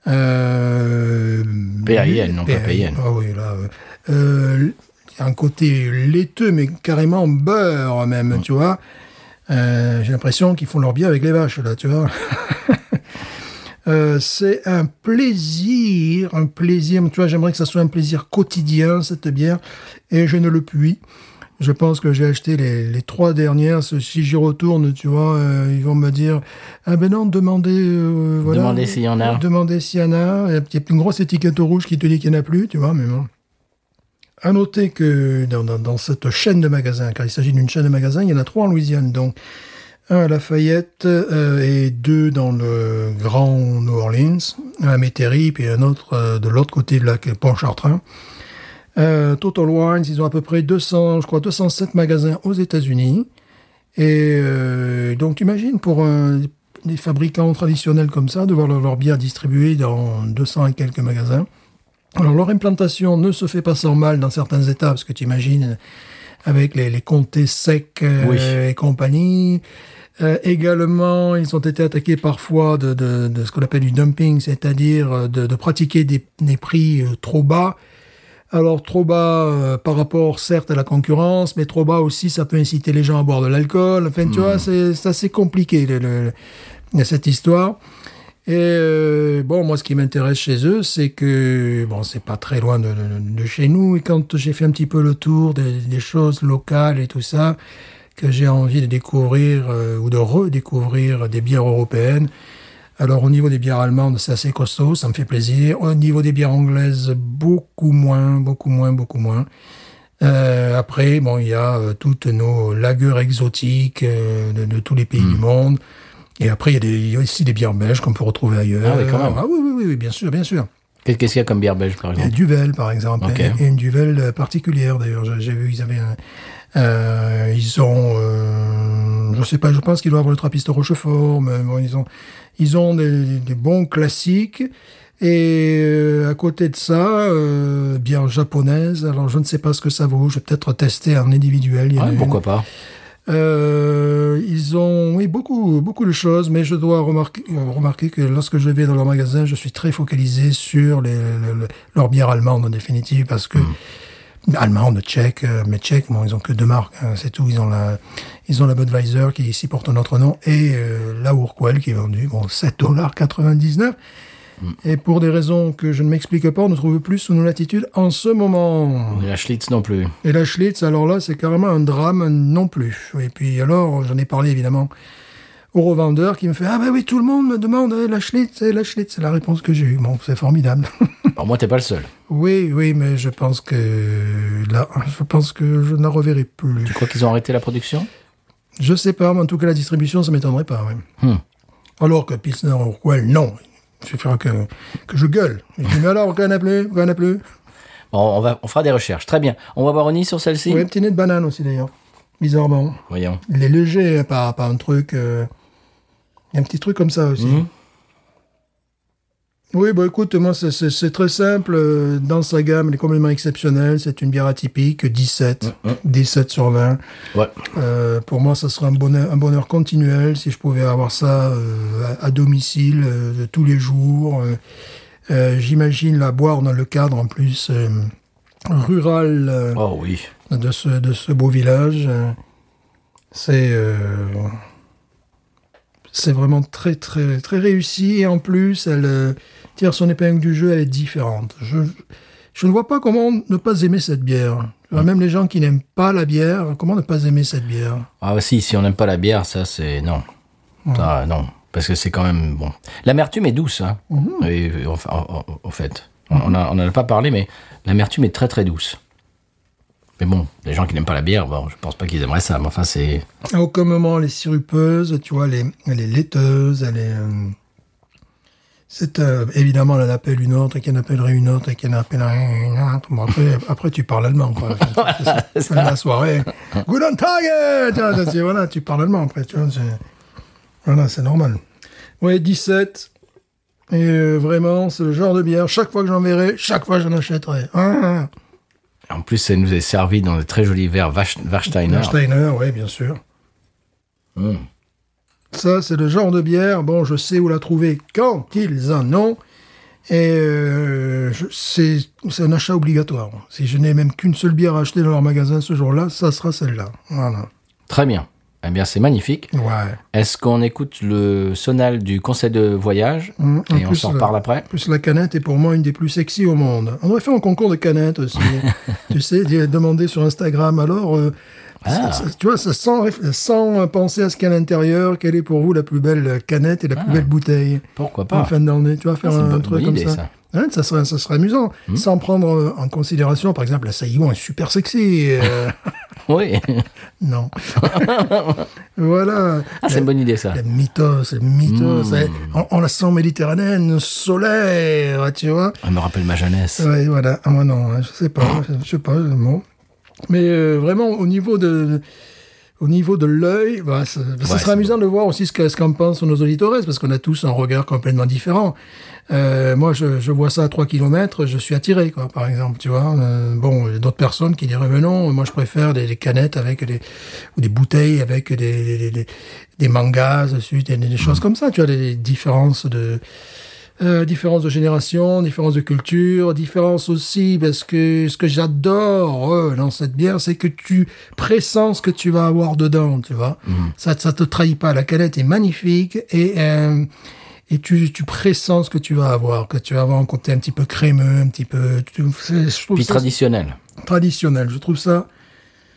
Euh, PAIN, non pas PAIN. Ah oui, là... euh, un côté laiteux, mais carrément beurre même, tu vois. Euh, J'ai l'impression qu'ils font leur bière avec les vaches, là, tu vois. Euh, c'est un plaisir, un plaisir. Tu vois, j'aimerais que ça soit un plaisir quotidien, cette bière, et je ne le puis. Je pense que j'ai acheté les, les trois dernières. Si j'y retourne, tu vois, euh, ils vont me dire Ah ben non, demandez. euh, voilà, Demandez s'il y en a. Demandez s'il y en a. Il y a une grosse étiquette rouge qui te dit qu'il n'y en a plus, tu vois, mais bon. À noter que dans, cette chaîne de magasins, car il s'agit d'une chaîne de magasins, il y en a trois en Louisiane, donc un à Lafayette euh, et deux dans le Grand New Orleans, un à Métairie, puis un autre euh, de l'autre côté de la Pontchartrain. Euh, Total Wines, ils ont à peu près 200, je crois 207 magasins aux États-Unis. Et donc, imagine pour des fabricants traditionnels comme ça, de voir leur, leur bière distribuée dans 200 et quelques magasins. Alors, leur implantation ne se fait pas sans mal dans certains États, parce que tu imagines, avec les, les comtés secs euh, et compagnie. Euh, également, ils ont été attaqués parfois de, de, de ce qu'on appelle du dumping, c'est-à-dire euh, de, de pratiquer des, des prix trop bas. Alors trop bas euh, par rapport certes à la concurrence, mais trop bas aussi ça peut inciter les gens à boire de l'alcool. Enfin tu vois, c'est assez compliqué le, le- le- cette histoire. Et euh, bon, moi ce qui m'intéresse chez eux, c'est que bon, c'est pas très loin de, de- de chez nous. Et quand j'ai fait un petit peu le tour des, des choses locales et tout ça, que j'ai envie de découvrir euh, ou de redécouvrir des bières européennes. Alors au niveau des bières allemandes, c'est assez costaud, ça me fait plaisir. Au niveau des bières anglaises, beaucoup moins, beaucoup moins, beaucoup moins. Euh, après, bon, il y a euh, toutes nos lagers exotiques euh, de, de tous les pays du monde. Et après, il y, a des, il y a aussi des bières belges qu'on peut retrouver ailleurs. Ah oui, quand même. Ah oui, oui, oui, oui, bien sûr, bien sûr. Qu'est-ce qu'il y a comme bière belge, par exemple Duvel, par exemple. Ok. Et, une Duvel euh, particulière, d'ailleurs. J'ai- vu, ils avaient un, euh, ils ont, euh, je sais pas, je pense qu'ils doivent avoir le trappiste Rochefort, mais bon, ils ont, ils ont des, des bons classiques. Et euh, à côté de ça, euh, bière japonaise. Alors, je ne sais pas ce que ça vaut. Je vais peut-être tester en individuel. Il y en a Ouais, une. Pourquoi pas Euh, ils ont oui, beaucoup, beaucoup de choses, mais je dois remarquer, remarquer que lorsque je vais dans leur magasin, je suis très focalisé sur les, le- le- leurs bières allemandes en définitive, parce que allemandes, tchèques, euh, mais tchèques, bon, ils ont que deux marques, hein, c'est tout. Ils ont la, ils ont la Budweiser qui ici porte notre nom et euh, la Urquell qui est vendue, bon, 7 dollars 99. Et pour des raisons que je ne m'explique pas, on ne trouve plus sous nos latitudes en ce moment. La Schlitz non plus. Et la Schlitz, alors là, c'est carrément un drame non plus. Et puis alors, j'en ai parlé évidemment au revendeur qui me fait Ah ben oui, tout le monde me demande eh, la Schlitz, eh, la Schlitz. C'est la réponse que j'ai eue. Bon, c'est formidable. Alors moi, t'es pas le seul. oui, oui, mais je pense que là, je pense que je ne la reverrai plus. Tu crois qu'ils ont arrêté la production? Je sais pas, mais en tout cas, la distribution, ça m'étonnerait pas. Hmm. Alors que Pilsner Urquell, non. Il suffira que, que je gueule. Je dis, mais alors, pourquoi a plus Pourquoi a plus? Bon, on, va, on fera des recherches. Très bien. On va voir Oni sur celle-ci Oui, un petit nez de banane aussi d'ailleurs. Bizarrement. Voyons. Il est léger, pas, pas un truc. euh, Il y a un petit truc comme ça aussi. Mhm. Oui, bah écoute, moi c'est- très simple. euh, Dans sa gamme, elle est complètement exceptionnelle. C'est une bière atypique, 17. 17 sur 20. Ouais. Euh, pour moi, ça serait un bonheur, un bonheur continuel si je pouvais avoir ça euh, à, à domicile euh, tous les jours. J'imagine la boire dans le cadre en plus rural Oh oui. de ce, de ce beau village. C'est c'est vraiment très très très réussi et en plus elle tire son épingle du jeu, elle est différente. Je je ne vois pas comment ne pas aimer cette bière. Même les gens qui n'aiment pas la bière, comment ne pas aimer cette bière? Ah bah si, si on n'aime pas la bière, ça c'est... Non. Ça, non. Parce que c'est quand même... Bon. L'amertume est douce, hein. Et, euh, enfin, en, en- en fait. On n'en a pas parlé, mais l'amertume est très très douce. Mais bon, les gens qui n'aiment pas la bière, bon, je pense pas qu'ils aimeraient ça. Mais enfin, c'est... À aucun moment les sirupeuses, tu vois, les, les laiteuses, elle est... euh, c'est euh, évidemment, elle en appelle une autre, et en appellerait une autre, et en appellerait une autre. Bon, après, après, tu parles allemand, quoi. Fais la soirée. Guten Tag! C'est- voilà, tu parles allemand, après, tu vois. c'est- Voilà, c'est normal. Ouais, 17. Et euh, vraiment, c'est le genre de bière, chaque fois que j'en verrai, chaque fois j'en achèterai. Ah, En plus, ça nous est servi dans de très jolis verres Wach- Warsteiner. Steiner, oui, bien sûr. Mm. Ça, c'est le genre de bière, bon, je sais où la trouver quand ils en ont. Et euh, c'est un achat obligatoire. Si je n'ai même qu'une seule bière à acheter dans leur magasin ce jour-là, ça sera celle-là. Voilà. Très bien. Eh bien, c'est magnifique. Ouais. Est-ce qu'on écoute le sonal du conseil de voyage Mm, en et on plus, s'en euh, reparle après En plus, la canette est pour moi une des plus sexy au monde. On devrait faire un concours de canettes aussi. tu sais, demander sur Instagram. Alors, euh, Ah. ça- tu vois, ça sans, sans penser à ce qu'il y a à l'intérieur, quelle est pour vous la plus belle canette et la plus belle bouteille? Pourquoi en pas fin d'année Tu vas faire Ah, un truc comme idée, ça. ça. Hmm. Hein, ça, serait, ça serait amusant, sans prendre euh, en considération, par exemple, la saillion est super sexy. euh, Oui. non. voilà. Ah, c'est une bonne idée, ça. Le mythos, le mythos. Mm. elle- On, on la sent méditerranéenne, solaire, tu vois. Elle me rappelle ma jeunesse. Ouais, voilà. Ah, moi, non, hein, je sais pas. je, je sais pas, bon. Mais euh, vraiment, au niveau de. Au niveau de l'œil, bah, ça, serait amusant de voir aussi ce que- ce qu'en pensent nos auditeurs, parce qu'on a tous un regard complètement différent. Euh, moi, je, je vois ça à 3 kilomètres, je suis attiré, quoi, par exemple, tu vois. Euh, bon, il y a d'autres personnes qui diraient, mais non, moi, je préfère des, des canettes avec des, ou des bouteilles avec des, des, des, des- des mangas dessus, des, des choses comme ça, tu vois, des différences de, euh, différence de génération, différence de culture, différence aussi parce que ce que j'adore euh, dans cette bière, c'est que tu pressens ce que tu vas avoir dedans, tu vois. Ça, ça te trahit pas. La canette est magnifique et euh, et tu, tu pressens ce que tu vas avoir, que tu vas avoir un côté un petit peu crémeux, un petit peu. je trouve Puis ça traditionnel. traditionnel. Je trouve ça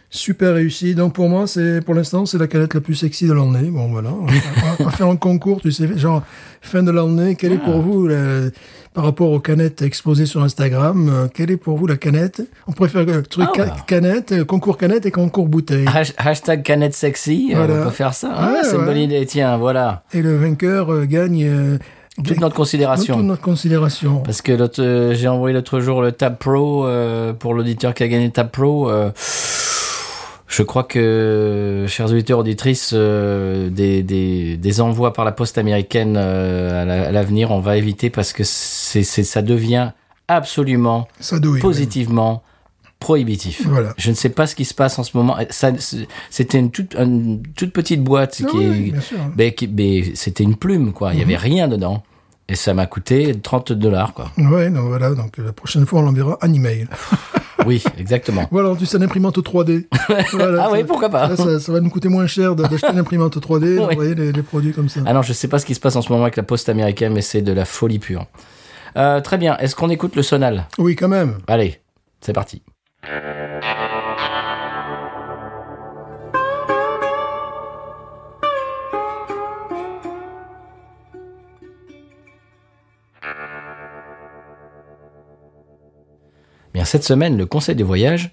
super réussi. Donc pour moi, c'est pour l'instant, c'est la canette la plus sexy de l'année. Bon voilà, on va, on va faire un concours, tu sais, genre fin de l'année. Quelle est Ah. pour vous la- par rapport aux canettes exposées sur Instagram euh, Quelle est pour vous la canette? On préfère le truc Ah. ca- canette, euh, concours canette et concours bouteille. Hash- Hashtag canette sexy, euh, on peut faire ça. Ah, Ouais, c'est une bonne idée, tiens, voilà. Et le vainqueur euh, gagne euh, Toute notre considération. toute notre considération. Parce que euh, j'ai envoyé l'autre jour le Tab Pro euh, pour l'auditeur qui a gagné le Tab Pro. euh, je crois que, chers auditeurs, auditrices, euh, des, des, des envois par la poste américaine euh, à la- à l'avenir, on va éviter parce que c'est, ça devient absolument, Ça douille. positivement prohibitif. Voilà. Je ne sais pas ce qui se passe en ce moment. Ça, c'était une toute, une toute petite boîte qui oui, est, bien sûr. mais qui- mais c'était une plume, quoi. Il y avait rien dedans. Et ça m'a coûté 30 dollars, quoi. Ouais, donc voilà. Donc la prochaine fois, on l'enverra en email. Oui, exactement. Voilà, tu sais, l'imprimante 3D. Voilà, Ah ça- oui, pourquoi pas Là, ça, ça va nous coûter moins cher d'acheter une imprimante 3D, Oui. d'envoyer les, les produits comme ça. Ah non, je sais pas ce qui se passe en ce moment avec la poste américaine, mais c'est de la folie pure. Euh, très bien. Est-ce qu'on écoute le sonal? Oui, quand même. Allez, c'est parti. Bien, cette semaine, le conseil de voyage,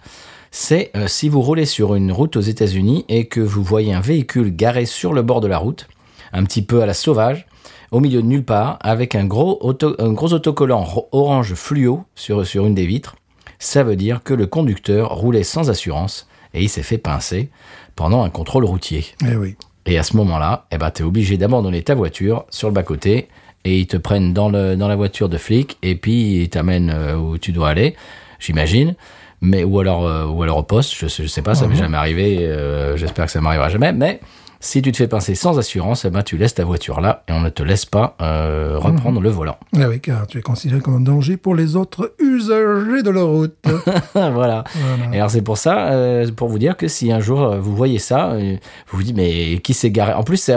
c'est euh, si vous roulez sur une route aux États-Unis et que vous voyez un véhicule garé sur le bord de la route, un petit peu à la sauvage, au milieu de nulle part, avec un gros, auto- un gros autocollant orange fluo sur, sur une des vitres, ça veut dire que le conducteur roulait sans assurance et il s'est fait pincer pendant un contrôle routier. Eh oui. Et à ce moment-là, eh ben, tu es obligé d'abandonner ta voiture sur le bas-côté et ils te prennent dans, le, dans la voiture de flic et puis ils t'amènent euh, où tu dois aller, j'imagine. Mais, ou, alors, euh, ou alors au poste, je, je sais pas, ça m'est jamais arrivé, euh, j'espère que ça m'arrivera jamais. Mais si tu te fais pincer sans assurance, eh ben, tu laisses ta voiture là et on ne te laisse pas euh, reprendre le volant. Eh oui, car tu es considéré comme un danger pour les autres usagers de la route. voilà. Voilà. Et alors c'est pour ça, euh, pour vous dire que si un jour vous voyez ça, vous vous dites mais qui s'est garé? En plus,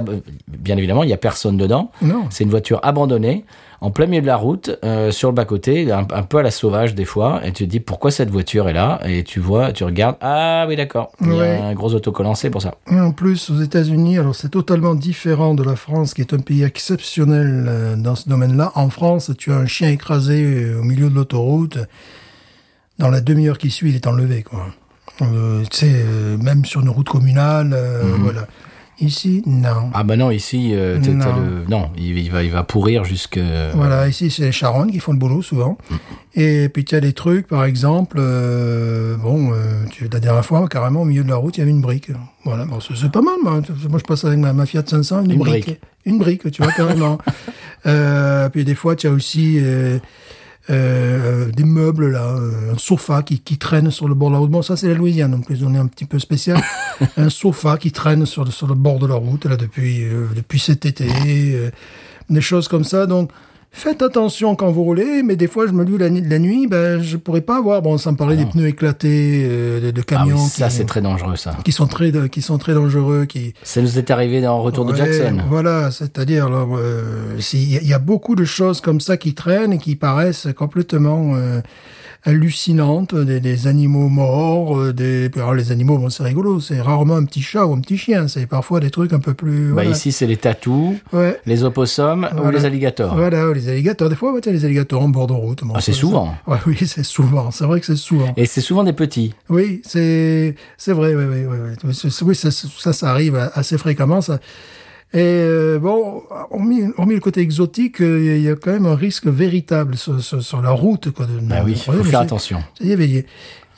bien évidemment, il y a personne dedans. Non. C'est une voiture abandonnée, en plein milieu de la route, euh, sur le bas-côté, un, un peu à la sauvage des fois, et tu te dis pourquoi cette voiture est là, et tu vois, tu regardes, ah oui d'accord, il y a un gros autocollant, c'est pour ça. Et en plus, aux États-Unis, alors c'est totalement différent de la France, qui est un pays exceptionnel euh, dans ce domaine-là. En France, tu as un chien écrasé euh, au milieu de l'autoroute. Dans la demi-heure qui suit, il est enlevé, quoi. Euh, tu sais, même sur une route communale, euh, voilà. Ici, non. Ah bah non, ici, euh, t'as- t'as Non. le- non il, il va, il va pourrir jusque... Voilà, ici c'est les charronnes qui font le boulot souvent. Et puis tu as des trucs, par exemple, euh, bon, euh, la dernière fois, carrément au milieu de la route, il y avait une brique. Voilà, bon, c'est c'est pas mal. Moi, moi je passe avec ma, ma Fiat 500, une, Une brique. brique. Une brique, tu vois, carrément. euh, puis des fois, tu as aussi euh, des meubles, là, euh, un sofa qui, qui traîne sur le bord de la route. Bon, ça c'est la Louisiane, donc on est un petit peu spécial. un sofa qui traîne sur le, sur le bord de la route, là, depuis, euh, depuis cet été. euh, des choses comme ça. Donc, faites attention quand vous roulez, mais des fois, je me dis la, nu- la nuit, ben, je pourrais pas avoir, bon, sans parler des pneus éclatés, euh, de, de Ah camions oui, ça c'est très dangereux ça. qui sont très, qui sont très dangereux, qui, Ça nous est arrivé dans Retour de Jackson. Voilà, c'est-à-dire, alors, euh, si- il y, a- il y a beaucoup de choses comme ça qui traînent et qui paraissent complètement euh, hallucinantes, des, des animaux morts, euh, des, alors les animaux, bon, c'est rigolo, c'est rarement un petit chat ou un petit chien, c'est parfois des trucs un peu plus. Bah, voilà. ici c'est les tatous, Ouais. les opossums ou les alligators. Voilà, les alligators. Des fois, ouais, les alligators en bord de route. Bon, Ah, c'est souvent. Ouais, oui, c'est souvent. C'est vrai que c'est souvent. Et c'est souvent des petits. Oui, c'est c'est vrai, oui, oui, oui. oui. Oui, ça, ça, ça arrive assez fréquemment. Ça. Et euh, bon, hormis, hormis le côté exotique, euh, il y a- il quand même un risque véritable sur, sur, sur la route. Quoi, de, Bah oui, Ouais, faut faire attention. Il y avait, il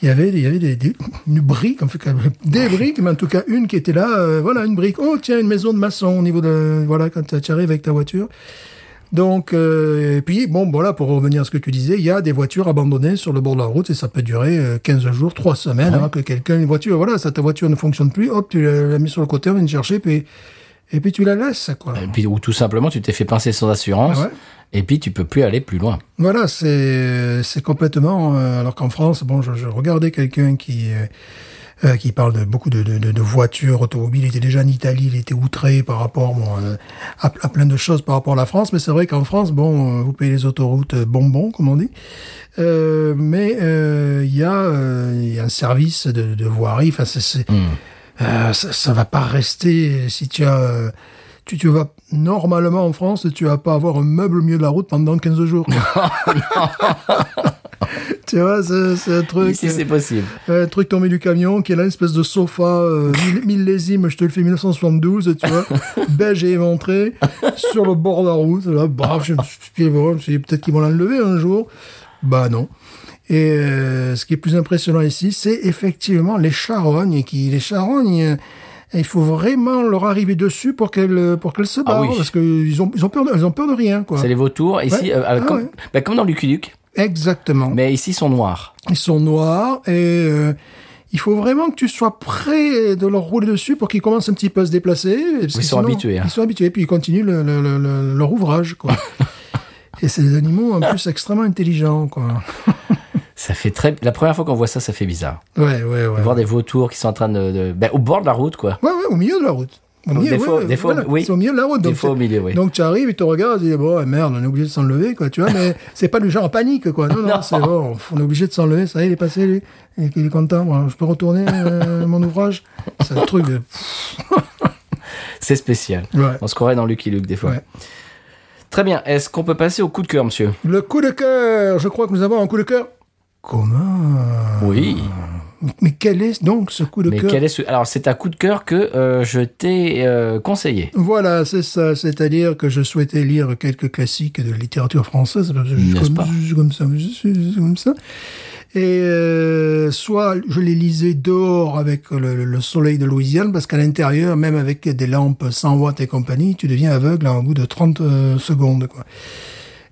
y avait, il y avait des, des- une brique, en fait, des briques, mais en tout cas une qui était là. euh, voilà, une brique. Oh tiens, une maison de maçon au niveau de voilà quand tu arrives avec ta voiture. Donc, euh, et puis, bon, voilà, pour revenir à ce que tu disais, il y a des voitures abandonnées sur le bord de la route et ça peut durer euh, 15 jours, 3 semaines, avant que quelqu'un, une voiture, voilà, ça, ta voiture ne fonctionne plus, hop, tu l'as l'as mis sur le côté, on vient te chercher, puis, et puis tu la laisses, quoi. Et puis, ou tout simplement, tu t'es fait pincer sans assurance, Ouais. et puis tu peux plus aller plus loin. Voilà, c'est c'est complètement. euh, alors qu'en France, bon, je, je regardais quelqu'un qui euh, euh, qui parle de beaucoup de, de, voitures automobiles. Il était déjà en Italie, il était outré par rapport bon, euh, à, à plein de choses par rapport à la France. Mais c'est vrai qu'en France, bon, vous payez les autoroutes bonbons, comme on dit. Euh, mais il y a il y a un service de, de voirie. Enfin, c'est c'est- euh, ça, ça va pas rester si tu as euh, tu, tu vas normalement en France, tu vas pas avoir un meuble au milieu de la route pendant 15 jours. tu vois, c'est un truc. Ici, c'est possible. Un truc tombé du camion qui est là, une espèce de sofa euh, millésime, je te le fais 1972, tu vois, beige et éventré, sur le bord de la route. Là, bon, je me suis dit, peut-être qu'ils vont l'enlever un jour. Bah non. Et euh, ce qui est plus impressionnant ici, c'est effectivement les charognes. Qui, les charognes, euh, il faut vraiment leur arriver dessus pour qu'elles pour qu'elles se Ah barrent, oui. parce qu'ils ont, ils ont, peur de, ils ont peur de rien. Quoi. C'est les vautours. Ici, Ouais. euh, Ah comme, ouais. bah, comme dans Exactement. mais ici, ils sont noirs. Ils sont noirs et euh, il faut vraiment que tu sois prêt de leur rouler dessus pour qu'ils commencent un petit peu à se déplacer. parce que sont habitués, hein. Ils sont habitués, puis ils continuent le- le- le- le- leur ouvrage. Quoi. et c'est des animaux en plus extrêmement intelligents. Quoi. Ça fait très. La première fois qu'on voit ça, ça fait bizarre. Ouais, ouais, ouais. Voir des vautours qui sont en train de. de- bah, au bord de la route, quoi. Ouais, ouais, au milieu de la route. Au Des fois- ouais, des fois, voilà, oui. C'est au milieu de la route. Des fois au milieu, oui. Donc tu arrives, ils te regardent, ils disent bon merde, on est obligé de s'enlever quoi, tu vois. Mais c'est pas du genre en panique quoi. Non non, Non. c'est bon, on est obligé de s'enlever. Ça y est, il est passé lui, et qu'il est content. Bon, je peux retourner euh, mon ouvrage? C'est un truc de. C'est spécial. Ouais. On se croirait dans Lucky Luke des fois. Ouais. Très bien. Est-ce qu'on peut passer au coup de cœur, monsieur? Le coup de cœur. Je crois que nous avons un coup de cœur. Comment Oui. Mais quel est donc ce coup de Mais cœur quel est ce... Alors, c'est un coup de cœur que euh, je t'ai euh, conseillé. Voilà, c'est ça. C'est-à-dire que je souhaitais lire quelques classiques de littérature française. parce que Je comme, pas? je suis comme ça. Je suis, comme ça. Et euh, soit je les lisais dehors avec le, le- le soleil de Louisiane, parce qu'à l'intérieur, même avec des lampes 100 watts et compagnie, tu deviens aveugle en bout de 30 euh, secondes. Quoi.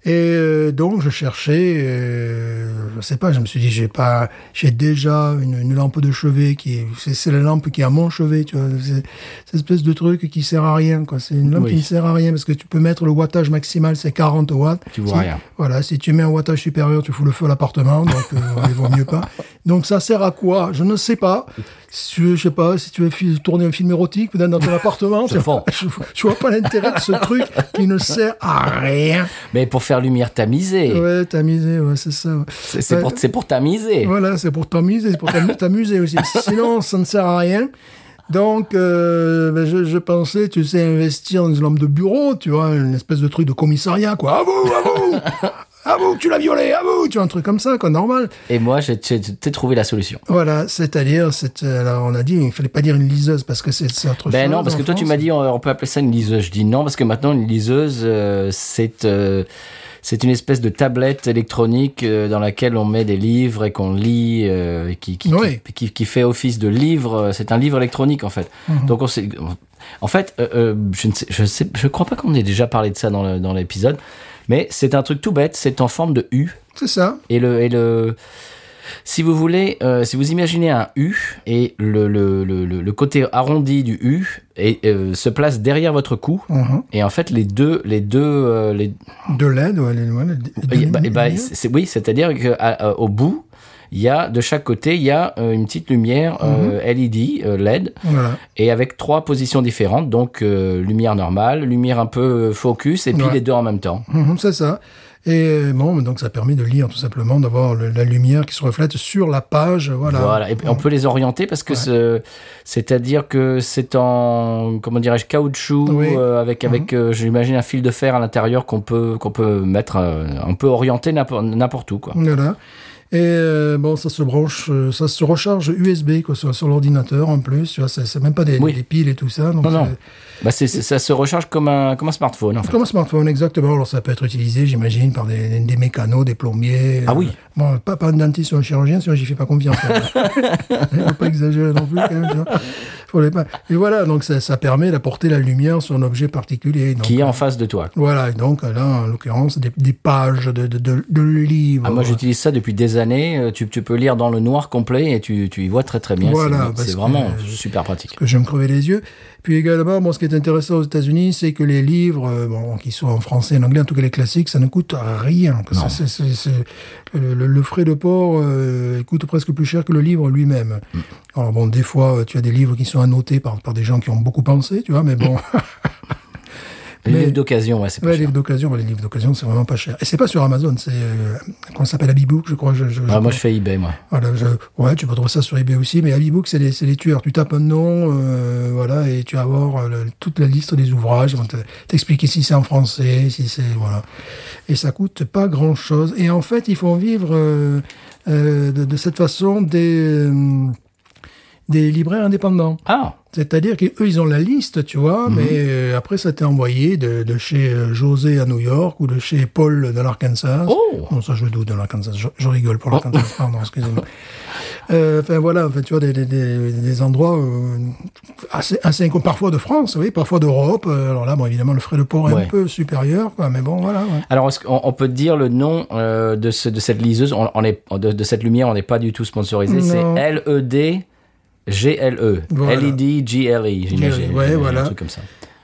Et euh, donc je cherchais, euh, je sais pas, je me suis dit j'ai pas, j'ai déjà une, une lampe de chevet qui, est- c'est c'est la lampe qui est à mon chevet, tu vois, c'est cette espèce de truc qui sert à rien, quoi. C'est une lampe Oui. qui ne sert à rien parce que tu peux mettre le wattage maximal, c'est 40 watts. Tu vois Si- rien. Voilà, si tu mets un wattage supérieur, tu fous le feu à l'appartement, donc euh, il vaut mieux pas. Donc ça sert à quoi? Je ne sais pas. Si tu veux, je sais pas, si tu veux tourner un film érotique peut-être dans ton appartement, Je fonds. je, je vois pas l'intérêt de ce truc qui ne sert à rien. Mais pour faire lumière tamisée. Ouais, t'amuser, ouais, c'est ça. ouais. C'est Ouais. pour, pour tamiser. Voilà, c'est pour t'amuser, c'est pour t'amu- t'amuser aussi. Sinon, ça ne sert à rien. Donc, euh, ben, je, je pensais, tu sais, investir dans une lampe de bureau, tu vois, une espèce de truc de commissariat, quoi. À vous, à vous À vous, tu l'as violé, à vous Tu vois, un truc comme ça, quoi, normal. Et moi, j'ai trouvé la solution. Voilà, c'est-à-dire, c'est, euh, alors, on a dit, il fallait pas dire une liseuse parce que c'est, autre chose. Ben non, parce que toi, tu m'as dit, on, on peut appeler ça une liseuse. Je dis non, parce que maintenant, une liseuse, euh, c'est euh, c'est une espèce de tablette électronique euh, dans laquelle on met des livres et qu'on lit, euh, et qui, qui, Oui. qui, qui- qui fait office de livre. C'est un livre électronique, en fait. Mhm. Donc, on sait, en fait, euh, je ne sais, je sais, je crois pas qu'on ait déjà parlé de ça dans l'épisode, mais c'est un truc tout bête. C'est en forme de U. C'est ça. Et le, et le, Si vous voulez, euh, si vous imaginez un U et le, le, le, le- le côté arrondi du U et, euh, se place derrière votre cou, Mhm. et en fait les deux, les deux, euh, les, De l'aide, ouais, les- bah, bah, oui, c'est-à-dire qu'au bout, il y a de chaque côté, il y a euh, une petite lumière euh, LED, euh, LED, Voilà. et avec trois positions différentes, donc euh, lumière normale, lumière un peu euh, focus, et puis Ouais. les deux en même temps. Mhm, c'est ça. Et bon, donc ça permet de lire tout simplement, d'avoir la lumière qui se reflète sur la page. Voilà. Voilà, et on peut les orienter parce que ce- c'est-à-dire que c'est en comment dirais-je caoutchouc Oui. euh, avec avec euh, j'imagine un fil de fer à l'intérieur qu'on peut qu'on peut mettre euh, on peut orienter n'importe où quoi. Voilà. Et euh, bon, ça se branche, ça se recharge USB quoi, sur, sur l'ordinateur en plus. Tu vois, c'est c'est même pas des, Oui. des piles et tout ça. Donc Non non. Bah c'est c'est- ça se recharge comme un comme un smartphone en fait. Comme un smartphone, exactement. Alors, ça peut être utilisé, j'imagine, par des, des mécanos, des plombiers. Ah oui. Bon, pas par un dentiste ou un chirurgien, sinon j'y fais pas confiance. Il faut pas exagérer non plus, quand même, tu vois. Faut les pas. Et voilà, donc ça, ça permet d'apporter la lumière sur un objet particulier. Donc, qui est euh, en face de toi. Voilà, et donc là, en l'occurrence, des, des pages de, de, de, de livres. Ah, moi j'utilise ça depuis des années. Euh, Tu, tu peux lire dans le noir complet et tu, tu y vois très très bien. Voilà, C'est- parce que- vraiment super pratique. que je vais me crever les yeux. Puis également, bon, ce qui est intéressant aux États-Unis, c'est que les livres, euh, bon, qu'ils soient en français, en anglais, en tout cas les classiques, ça ne coûte rien. C'est- le, le- le frais de port euh, coûte presque plus cher que le livre lui-même. Mm. Alors bon, des fois, euh, tu as des livres qui sont annotés par, par des gens qui ont beaucoup pensé, tu vois, mais bon, Les Mais- livres d'occasion, ouais, c'est pas ouais, les livres d'occasion, bah, les livres d'occasion, c'est vraiment pas cher. Et c'est pas sur Amazon, c'est euh, ça s'appelle, Abibook, je crois. Je, je, Ah, je- moi je fais eBay moi. voilà, je, ouais, tu peux trouver ça sur eBay aussi, mais Abibook, c'est les, c'est les tueurs. Tu tapes un nom, euh, voilà, et tu vas avoir euh, le- toute la liste des ouvrages. Ils vont te- t'expliquer si c'est en français, si c'est, voilà. Et ça coûte pas grand chose. Et en fait, ils font vivre, euh, euh, de, de cette façon des, euh, des libraires indépendants. Ah, C'est-à-dire qu'eux, ils ont la liste, tu vois, mais euh, après, ça t'est envoyé de, de chez euh, José à New York ou de chez Paul dans l'Arkansas. Oh Non, ça, je doute dans l'Arkansas. Je, je rigole pour l'Arkansas, pardon, excusez-moi. Euh, Enfin, voilà, enfin, tu vois, des, des, des, des endroits euh, assez, assez parfois de France, oui, parfois d'Europe. Euh, alors là, bon, évidemment, le frais de port est Ouais. un peu supérieur, quoi, mais bon, voilà. ouais. Alors, qu'on on peut dire le nom euh, de, ce, de cette liseuse? On, on est, de, de cette lumière, on n'est pas du tout sponsorisé. C'est. LED GLE. Voilà. LED GLE, j'imagine. Ouais, Un voilà. truc comme ça.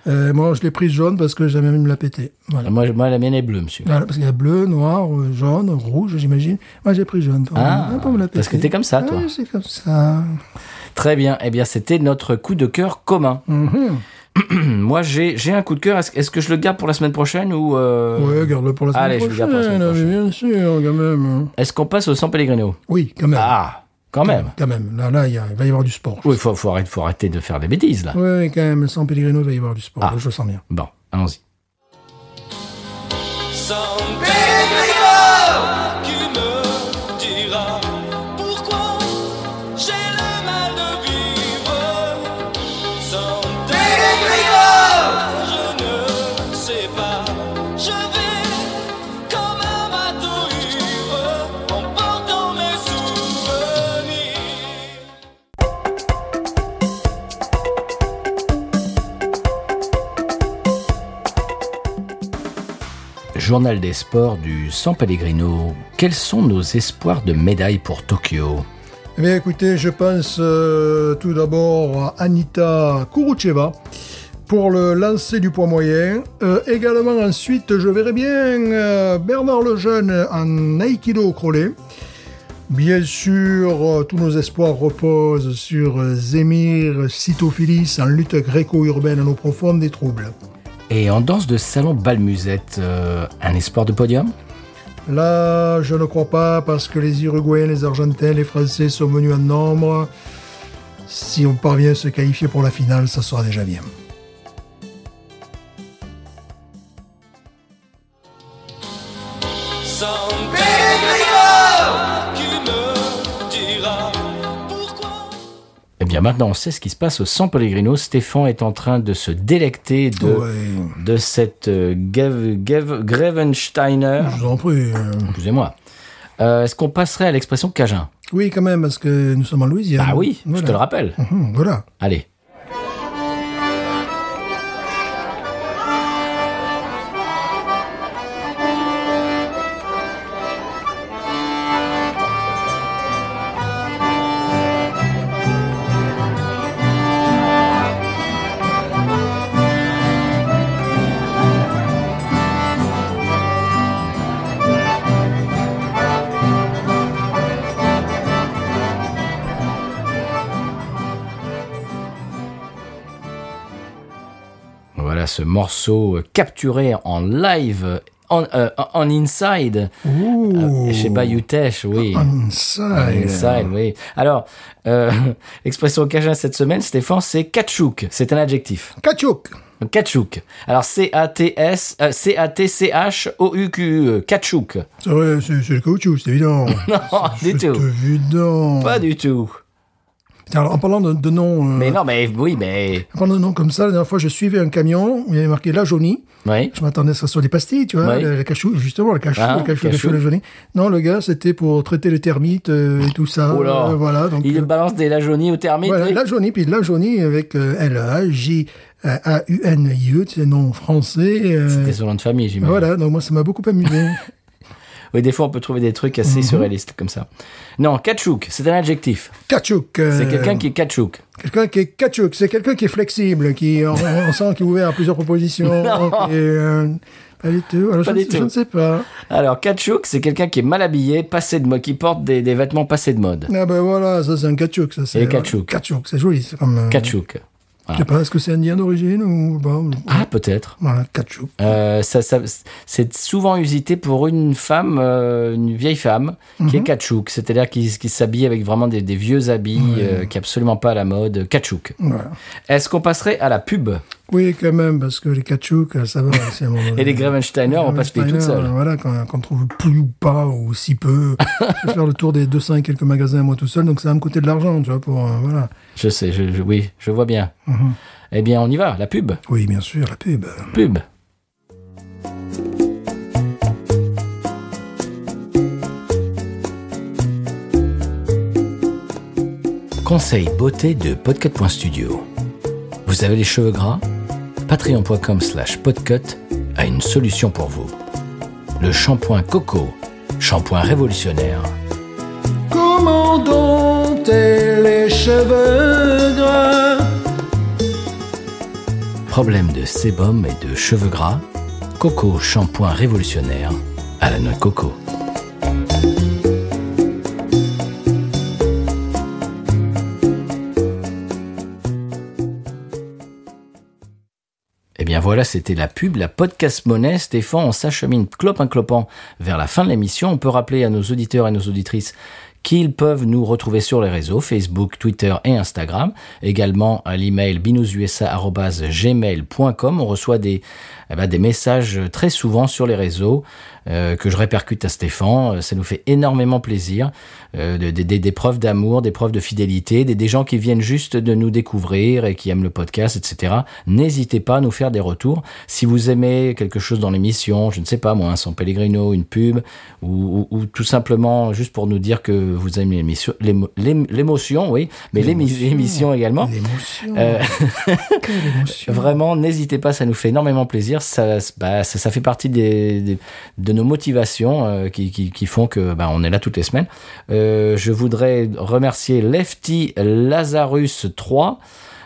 Euh, moi, je l'ai prise jaune parce que j'avais même me la péter. Voilà. Moi, moi, la mienne est bleue, monsieur. Voilà, parce qu'il y a bleu, noir, euh, jaune, rouge, j'imagine. Moi, j'ai pris jaune. Pour, Ah, pour me la parce que t'es comme ça, toi. Ouais, c'est comme ça. Très bien. Eh bien, c'était notre coup de cœur commun. Mhm. Moi, j'ai un coup de cœur. Est-ce que je le garde pour la semaine prochaine ou euh, Ouais, garde-le pour la semaine Allez, je le prochaine. garde pour la semaine prochaine. Bien sûr, quand même. est-ce qu'on passe au San Pellegrino? Oui, quand même. Ah, quand même. Quand même. Là, là, il, y a- il va y avoir du sport. Oui, il faut, faut, arrêter, faut arrêter de faire des bêtises, là. Oui, oui, quand même. Sans Pellegrino, il va y avoir du sport. Ah. Là, je le sens bien. Bon, allons-y. Journal des sports du San Pellegrino. Quels sont nos espoirs de médaille pour Tokyo? Eh bien, écoutez, je pense euh, tout d'abord à Anita Kurucheva pour le lancer du poids moyen. Euh, également, ensuite, je verrai bien euh, Bernard Lejeune en Aikido crawlé. Bien sûr, tous nos espoirs reposent sur Zemir Sitophilis en lutte gréco-urbaine en eau profonde des troubles. Et en danse de salon Balmusette, euh, un espoir de podium? Là, je ne crois pas parce que les Uruguayens, les Argentins, les Français sont venus en nombre. Si on parvient à se qualifier pour la finale, ça sera déjà bien. Bien, maintenant, on sait ce qui se passe au San Pellegrino. Stéphane est en train de se délecter de, Ouais, de cette euh, Gev- Gev- Grevensteiner. je vous en prie. Excusez-moi. Euh, Est-ce qu'on passerait à l'expression Cajun? Oui, quand même, parce que nous sommes en Louisiane. Ah oui, je te le rappelle. Mhm, voilà. Allez. Voilà ce morceau euh, capturé en live, en, euh, en inside, Ouh. euh, chez Bayou Teche, oui. Inside. Inside, oui. Alors, euh, l'expression cajun cette semaine, Stéphane, c'est cachouk. C'est un adjectif. Kachouk. Cachouk. Alors, C-A-T-S, euh, C-A-T-C-H-O-U-Q-E. Cachouk. C'est vrai, c'est le caoutchouc, c'est évident. Non, du tout. évident. Pas du tout. Alors, en parlant de, de noms, euh, Mais non, mais oui, mais. en parlant de noms comme ça, la dernière fois, je suivais un camion, il y avait marqué La Jaunie. Oui. Je m'attendais à ce que ce soit des pastilles, tu vois, Oui. le, le cachou, justement, le cachou, Ah, le cachou, cachou. la Jaunie. Non, le gars, c'était pour traiter les termites euh, et tout ça. Oh là. Euh, voilà, donc. Il balance des lajonies au thermite. Voilà, oui. la jaunie, puis la jaunie avec euh, L-A-J-A-U-N-I-E, c'est nom français. C'était son nom de famille, j'imagine. voilà, donc moi, ça m'a beaucoup amusé. Oui, des fois, on peut trouver des trucs assez surréalistes comme ça. Non, cachouk, c'est un adjectif. Kachouk. euh, C'est quelqu'un qui est cachouk. Quelqu'un qui est kachouk, c'est quelqu'un qui est flexible, qui, on, on sent qu'il est ouvert à plusieurs propositions. Non. et, euh, pas du tout. Alors, Pas je, du tout. je ne sais pas. Alors, cachouk, c'est quelqu'un qui est mal habillé, passé de mode, qui porte des, des vêtements passés de mode. Ah ben voilà, ça c'est un kachouk. Ça, c'est, Et kachouk. Kachouk, c'est joli. C'est comme. euh, Cachouk. Je sais pas, est-ce que c'est indien d'origine ou. Ah, peut-être. Voilà, kachouk. Euh, ça, ça- c'est souvent usité pour une femme, euh, une vieille femme, qui est cachouk, c'est-à-dire qui, qui s'habille avec vraiment des, des vieux habits, euh, qui est absolument pas à la mode. Cachouk. Voilà. Est-ce qu'on passerait à la pub? Oui, quand même, parce que les kachouk, ça va. c'est un moment Et les Grevensteiner, on passe les toutes seules. Voilà, quand, quand on trouve plus ou pas, ou si peu, je vais faire le tour des 200 et quelques magasins moi tout seul, donc ça va me coûter de l'argent, tu vois, pour. euh, voilà. Je sais, je, je- oui, je vois bien. Mhm. Eh bien, on y va, la pub. Oui, bien sûr, la pub. Pub. Conseil beauté de podcut.studio. Vous avez les cheveux gras? Patreon.com slash podcut a une solution pour vous. Le shampoing Coco, shampoing révolutionnaire. Comment dompter les cheveux gras? Problème de sébum et de cheveux gras? Coco shampoing révolutionnaire à la noix de coco. Voilà, c'était la pub, la podcast monnaie. Stéphane, on s'achemine clopin clopin vers la fin de l'émission. On peut rappeler à nos auditeurs et nos auditrices qu'ils peuvent nous retrouver sur les réseaux Facebook, Twitter et Instagram. Également à l'email binoususa.gmail.com. On reçoit des, eh ben, des messages très souvent sur les réseaux euh, que je répercute à Stéphane. Euh, Ça nous fait énormément plaisir. Euh, de- de- des- des preuves d'amour, des preuves de fidélité, des, des gens qui viennent juste de nous découvrir et qui aiment le podcast, etc. N'hésitez pas à nous faire des retours. Si vous aimez quelque chose dans l'émission, je ne sais pas moi, un San Pellegrino, une pub, ou, ou- ou tout simplement juste pour nous dire que vous aimez l'émission, l'émo- l'ém- l'émotion, oui, mais l'émi- l'émission également. L'émotion. Euh. Vraiment, n'hésitez pas, ça nous fait énormément plaisir. Ça, bah, ça, ça fait partie des, des- de nos motivations euh, qui, font que bah, on est là toutes les semaines. Euh, je voudrais remercier Lefty Lazarus 3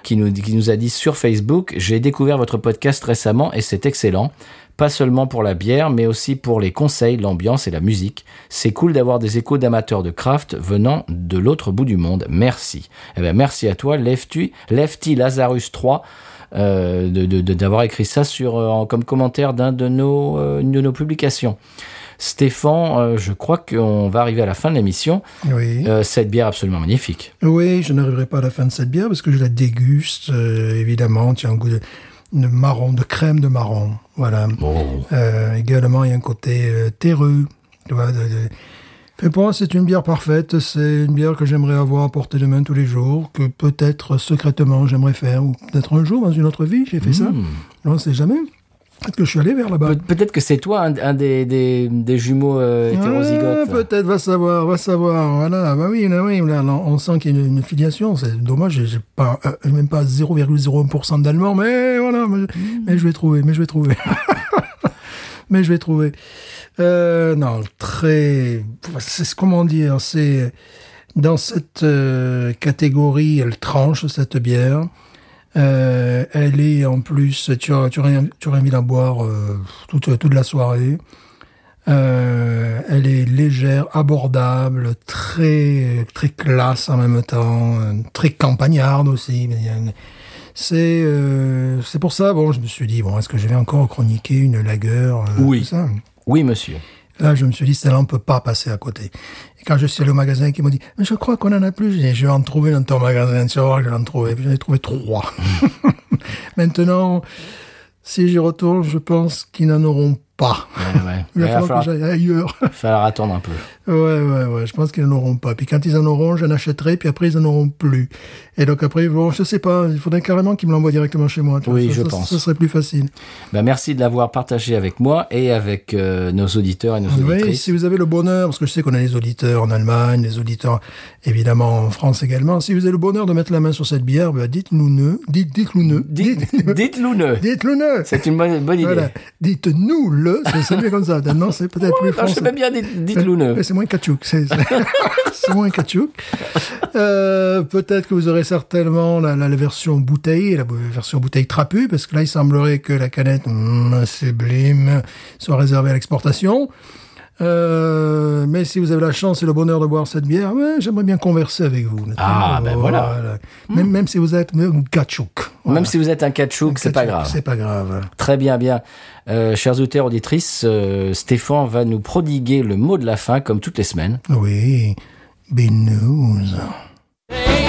qui nous, qui nous a dit sur Facebook J'ai découvert votre podcast récemment et c'est excellent. Pas seulement pour la bière, mais aussi pour les conseils, l'ambiance et la musique. C'est cool d'avoir des échos d'amateurs de craft venant de l'autre bout du monde. Merci. Eh ben, merci à toi, Lefty, Lefty Lazarus 3 euh, d'avoir écrit ça sur, euh, comme commentaire d'un de nos, euh, de nos publications. Stéphane, euh, je crois qu'on va arriver à la fin de l'émission. Oui. Euh, cette bière absolument magnifique. Oui, je n'arriverai pas à la fin de cette bière parce que je la déguste, euh, évidemment. Tiens, un goût de, de marron, de crème de marron. Voilà. Oh. Également, il y a un côté terreux. Tu vois, de- de- Pour moi, c'est une bière parfaite. C'est une bière que j'aimerais avoir à portée de main tous les jours, que peut-être secrètement j'aimerais faire, ou peut-être un jour dans une autre vie, j'ai fait ça. On ne sait jamais. Peut-être que je suis allé vers là-bas. Pe- Peut-être que c'est toi un, un des, des, des jumeaux euh, hétérozygotes. Ah, peut-être, va savoir, va savoir. Voilà, bah oui, là, oui, là, là, on sent qu'il y a une, une filiation. C'est dommage, j'ai pas, euh, même pas 0,01% d'allemand, mais voilà, mais, mais je vais trouver, mais je vais trouver. mais je vais trouver. Euh, non, très, c'est ce- comment dire, c'est dans cette euh, catégorie, elle tranche cette bière. Euh, elle est en plus, tu aurais, tu aurais, tu d'en boire euh, toute, toute la soirée. Euh, elle est légère, abordable, très très classe en même temps, très campagnarde aussi. il y a une- C'est euh, c'est pour ça, bon, je me suis dit, bon, est-ce que je vais encore chroniquer une lagueur euh, Oui. tout ça? Oui, monsieur. Là, je me suis dit, celle-là, on peut pas passer à côté. Et quand je suis allé au magasin, ils m'ont dit, mais je crois qu'on en a plus. J'ai dit, je vais en trouver dans ton magasin, tu vas voir que je vais en trouver. J'en ai trouvé trois. Maintenant, si j'y retourne, je pense qu'ils n'en auront pas. Ouais, ouais. Il va Il va falloir falloir, que j'aille ailleurs. falloir attendre un peu. Ouais, ouais, ouais. Je pense qu'ils n'en auront pas. Puis quand ils en auront, j'en achèterai. Puis après, ils en auront plus. Et donc après, bon, je sais pas. Il faudrait carrément qu'ils me l'envoient directement chez moi. Oui, Ça- je ça- pense. Ça serait plus facile. Ben, merci de l'avoir partagé avec moi et avec euh, nos auditeurs et nos Oui, auditrices. si vous avez le bonheur, parce que je sais qu'on a des auditeurs en Allemagne, des auditeurs évidemment en France également. Si vous avez le bonheur de mettre la main sur cette bière, ben, dites-nous ne, dites-nous ne, Dites- Dites-nous ne. dites-le ne. C'est une bonne, bonne idée. Voilà. Dites-nous le, c'est c'est mieux comme ça. Non, c'est peut-être plus Non, je français. sais bien, dites- dites-nous ne. Ouais, C'est moins caoutchouc. C'est moins caoutchouc. Euh, Peut-être que vous aurez certainement la, la, la version bouteille, la version bouteille trapue, parce que là, il semblerait que la canette mm, sublime soit réservée à l'exportation. Euh, mais si vous avez la chance et le bonheur de boire cette bière, ouais, j'aimerais bien converser avec vous. Ah, ben voilà. Même, même si vous êtes un caoutchouc. Même si vous êtes un catchouk, c'est pas grave. C'est pas grave. Très bien, bien. Euh, chers auditeurs, auditrices, euh, Stéphane va nous prodiguer le mot de la fin, comme toutes les semaines. Oui. Big news. Ain't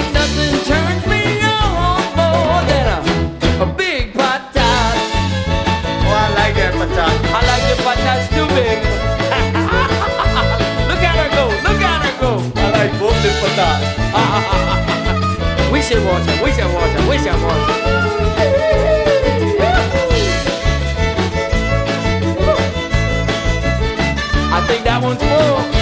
Wicked. I think that one's full.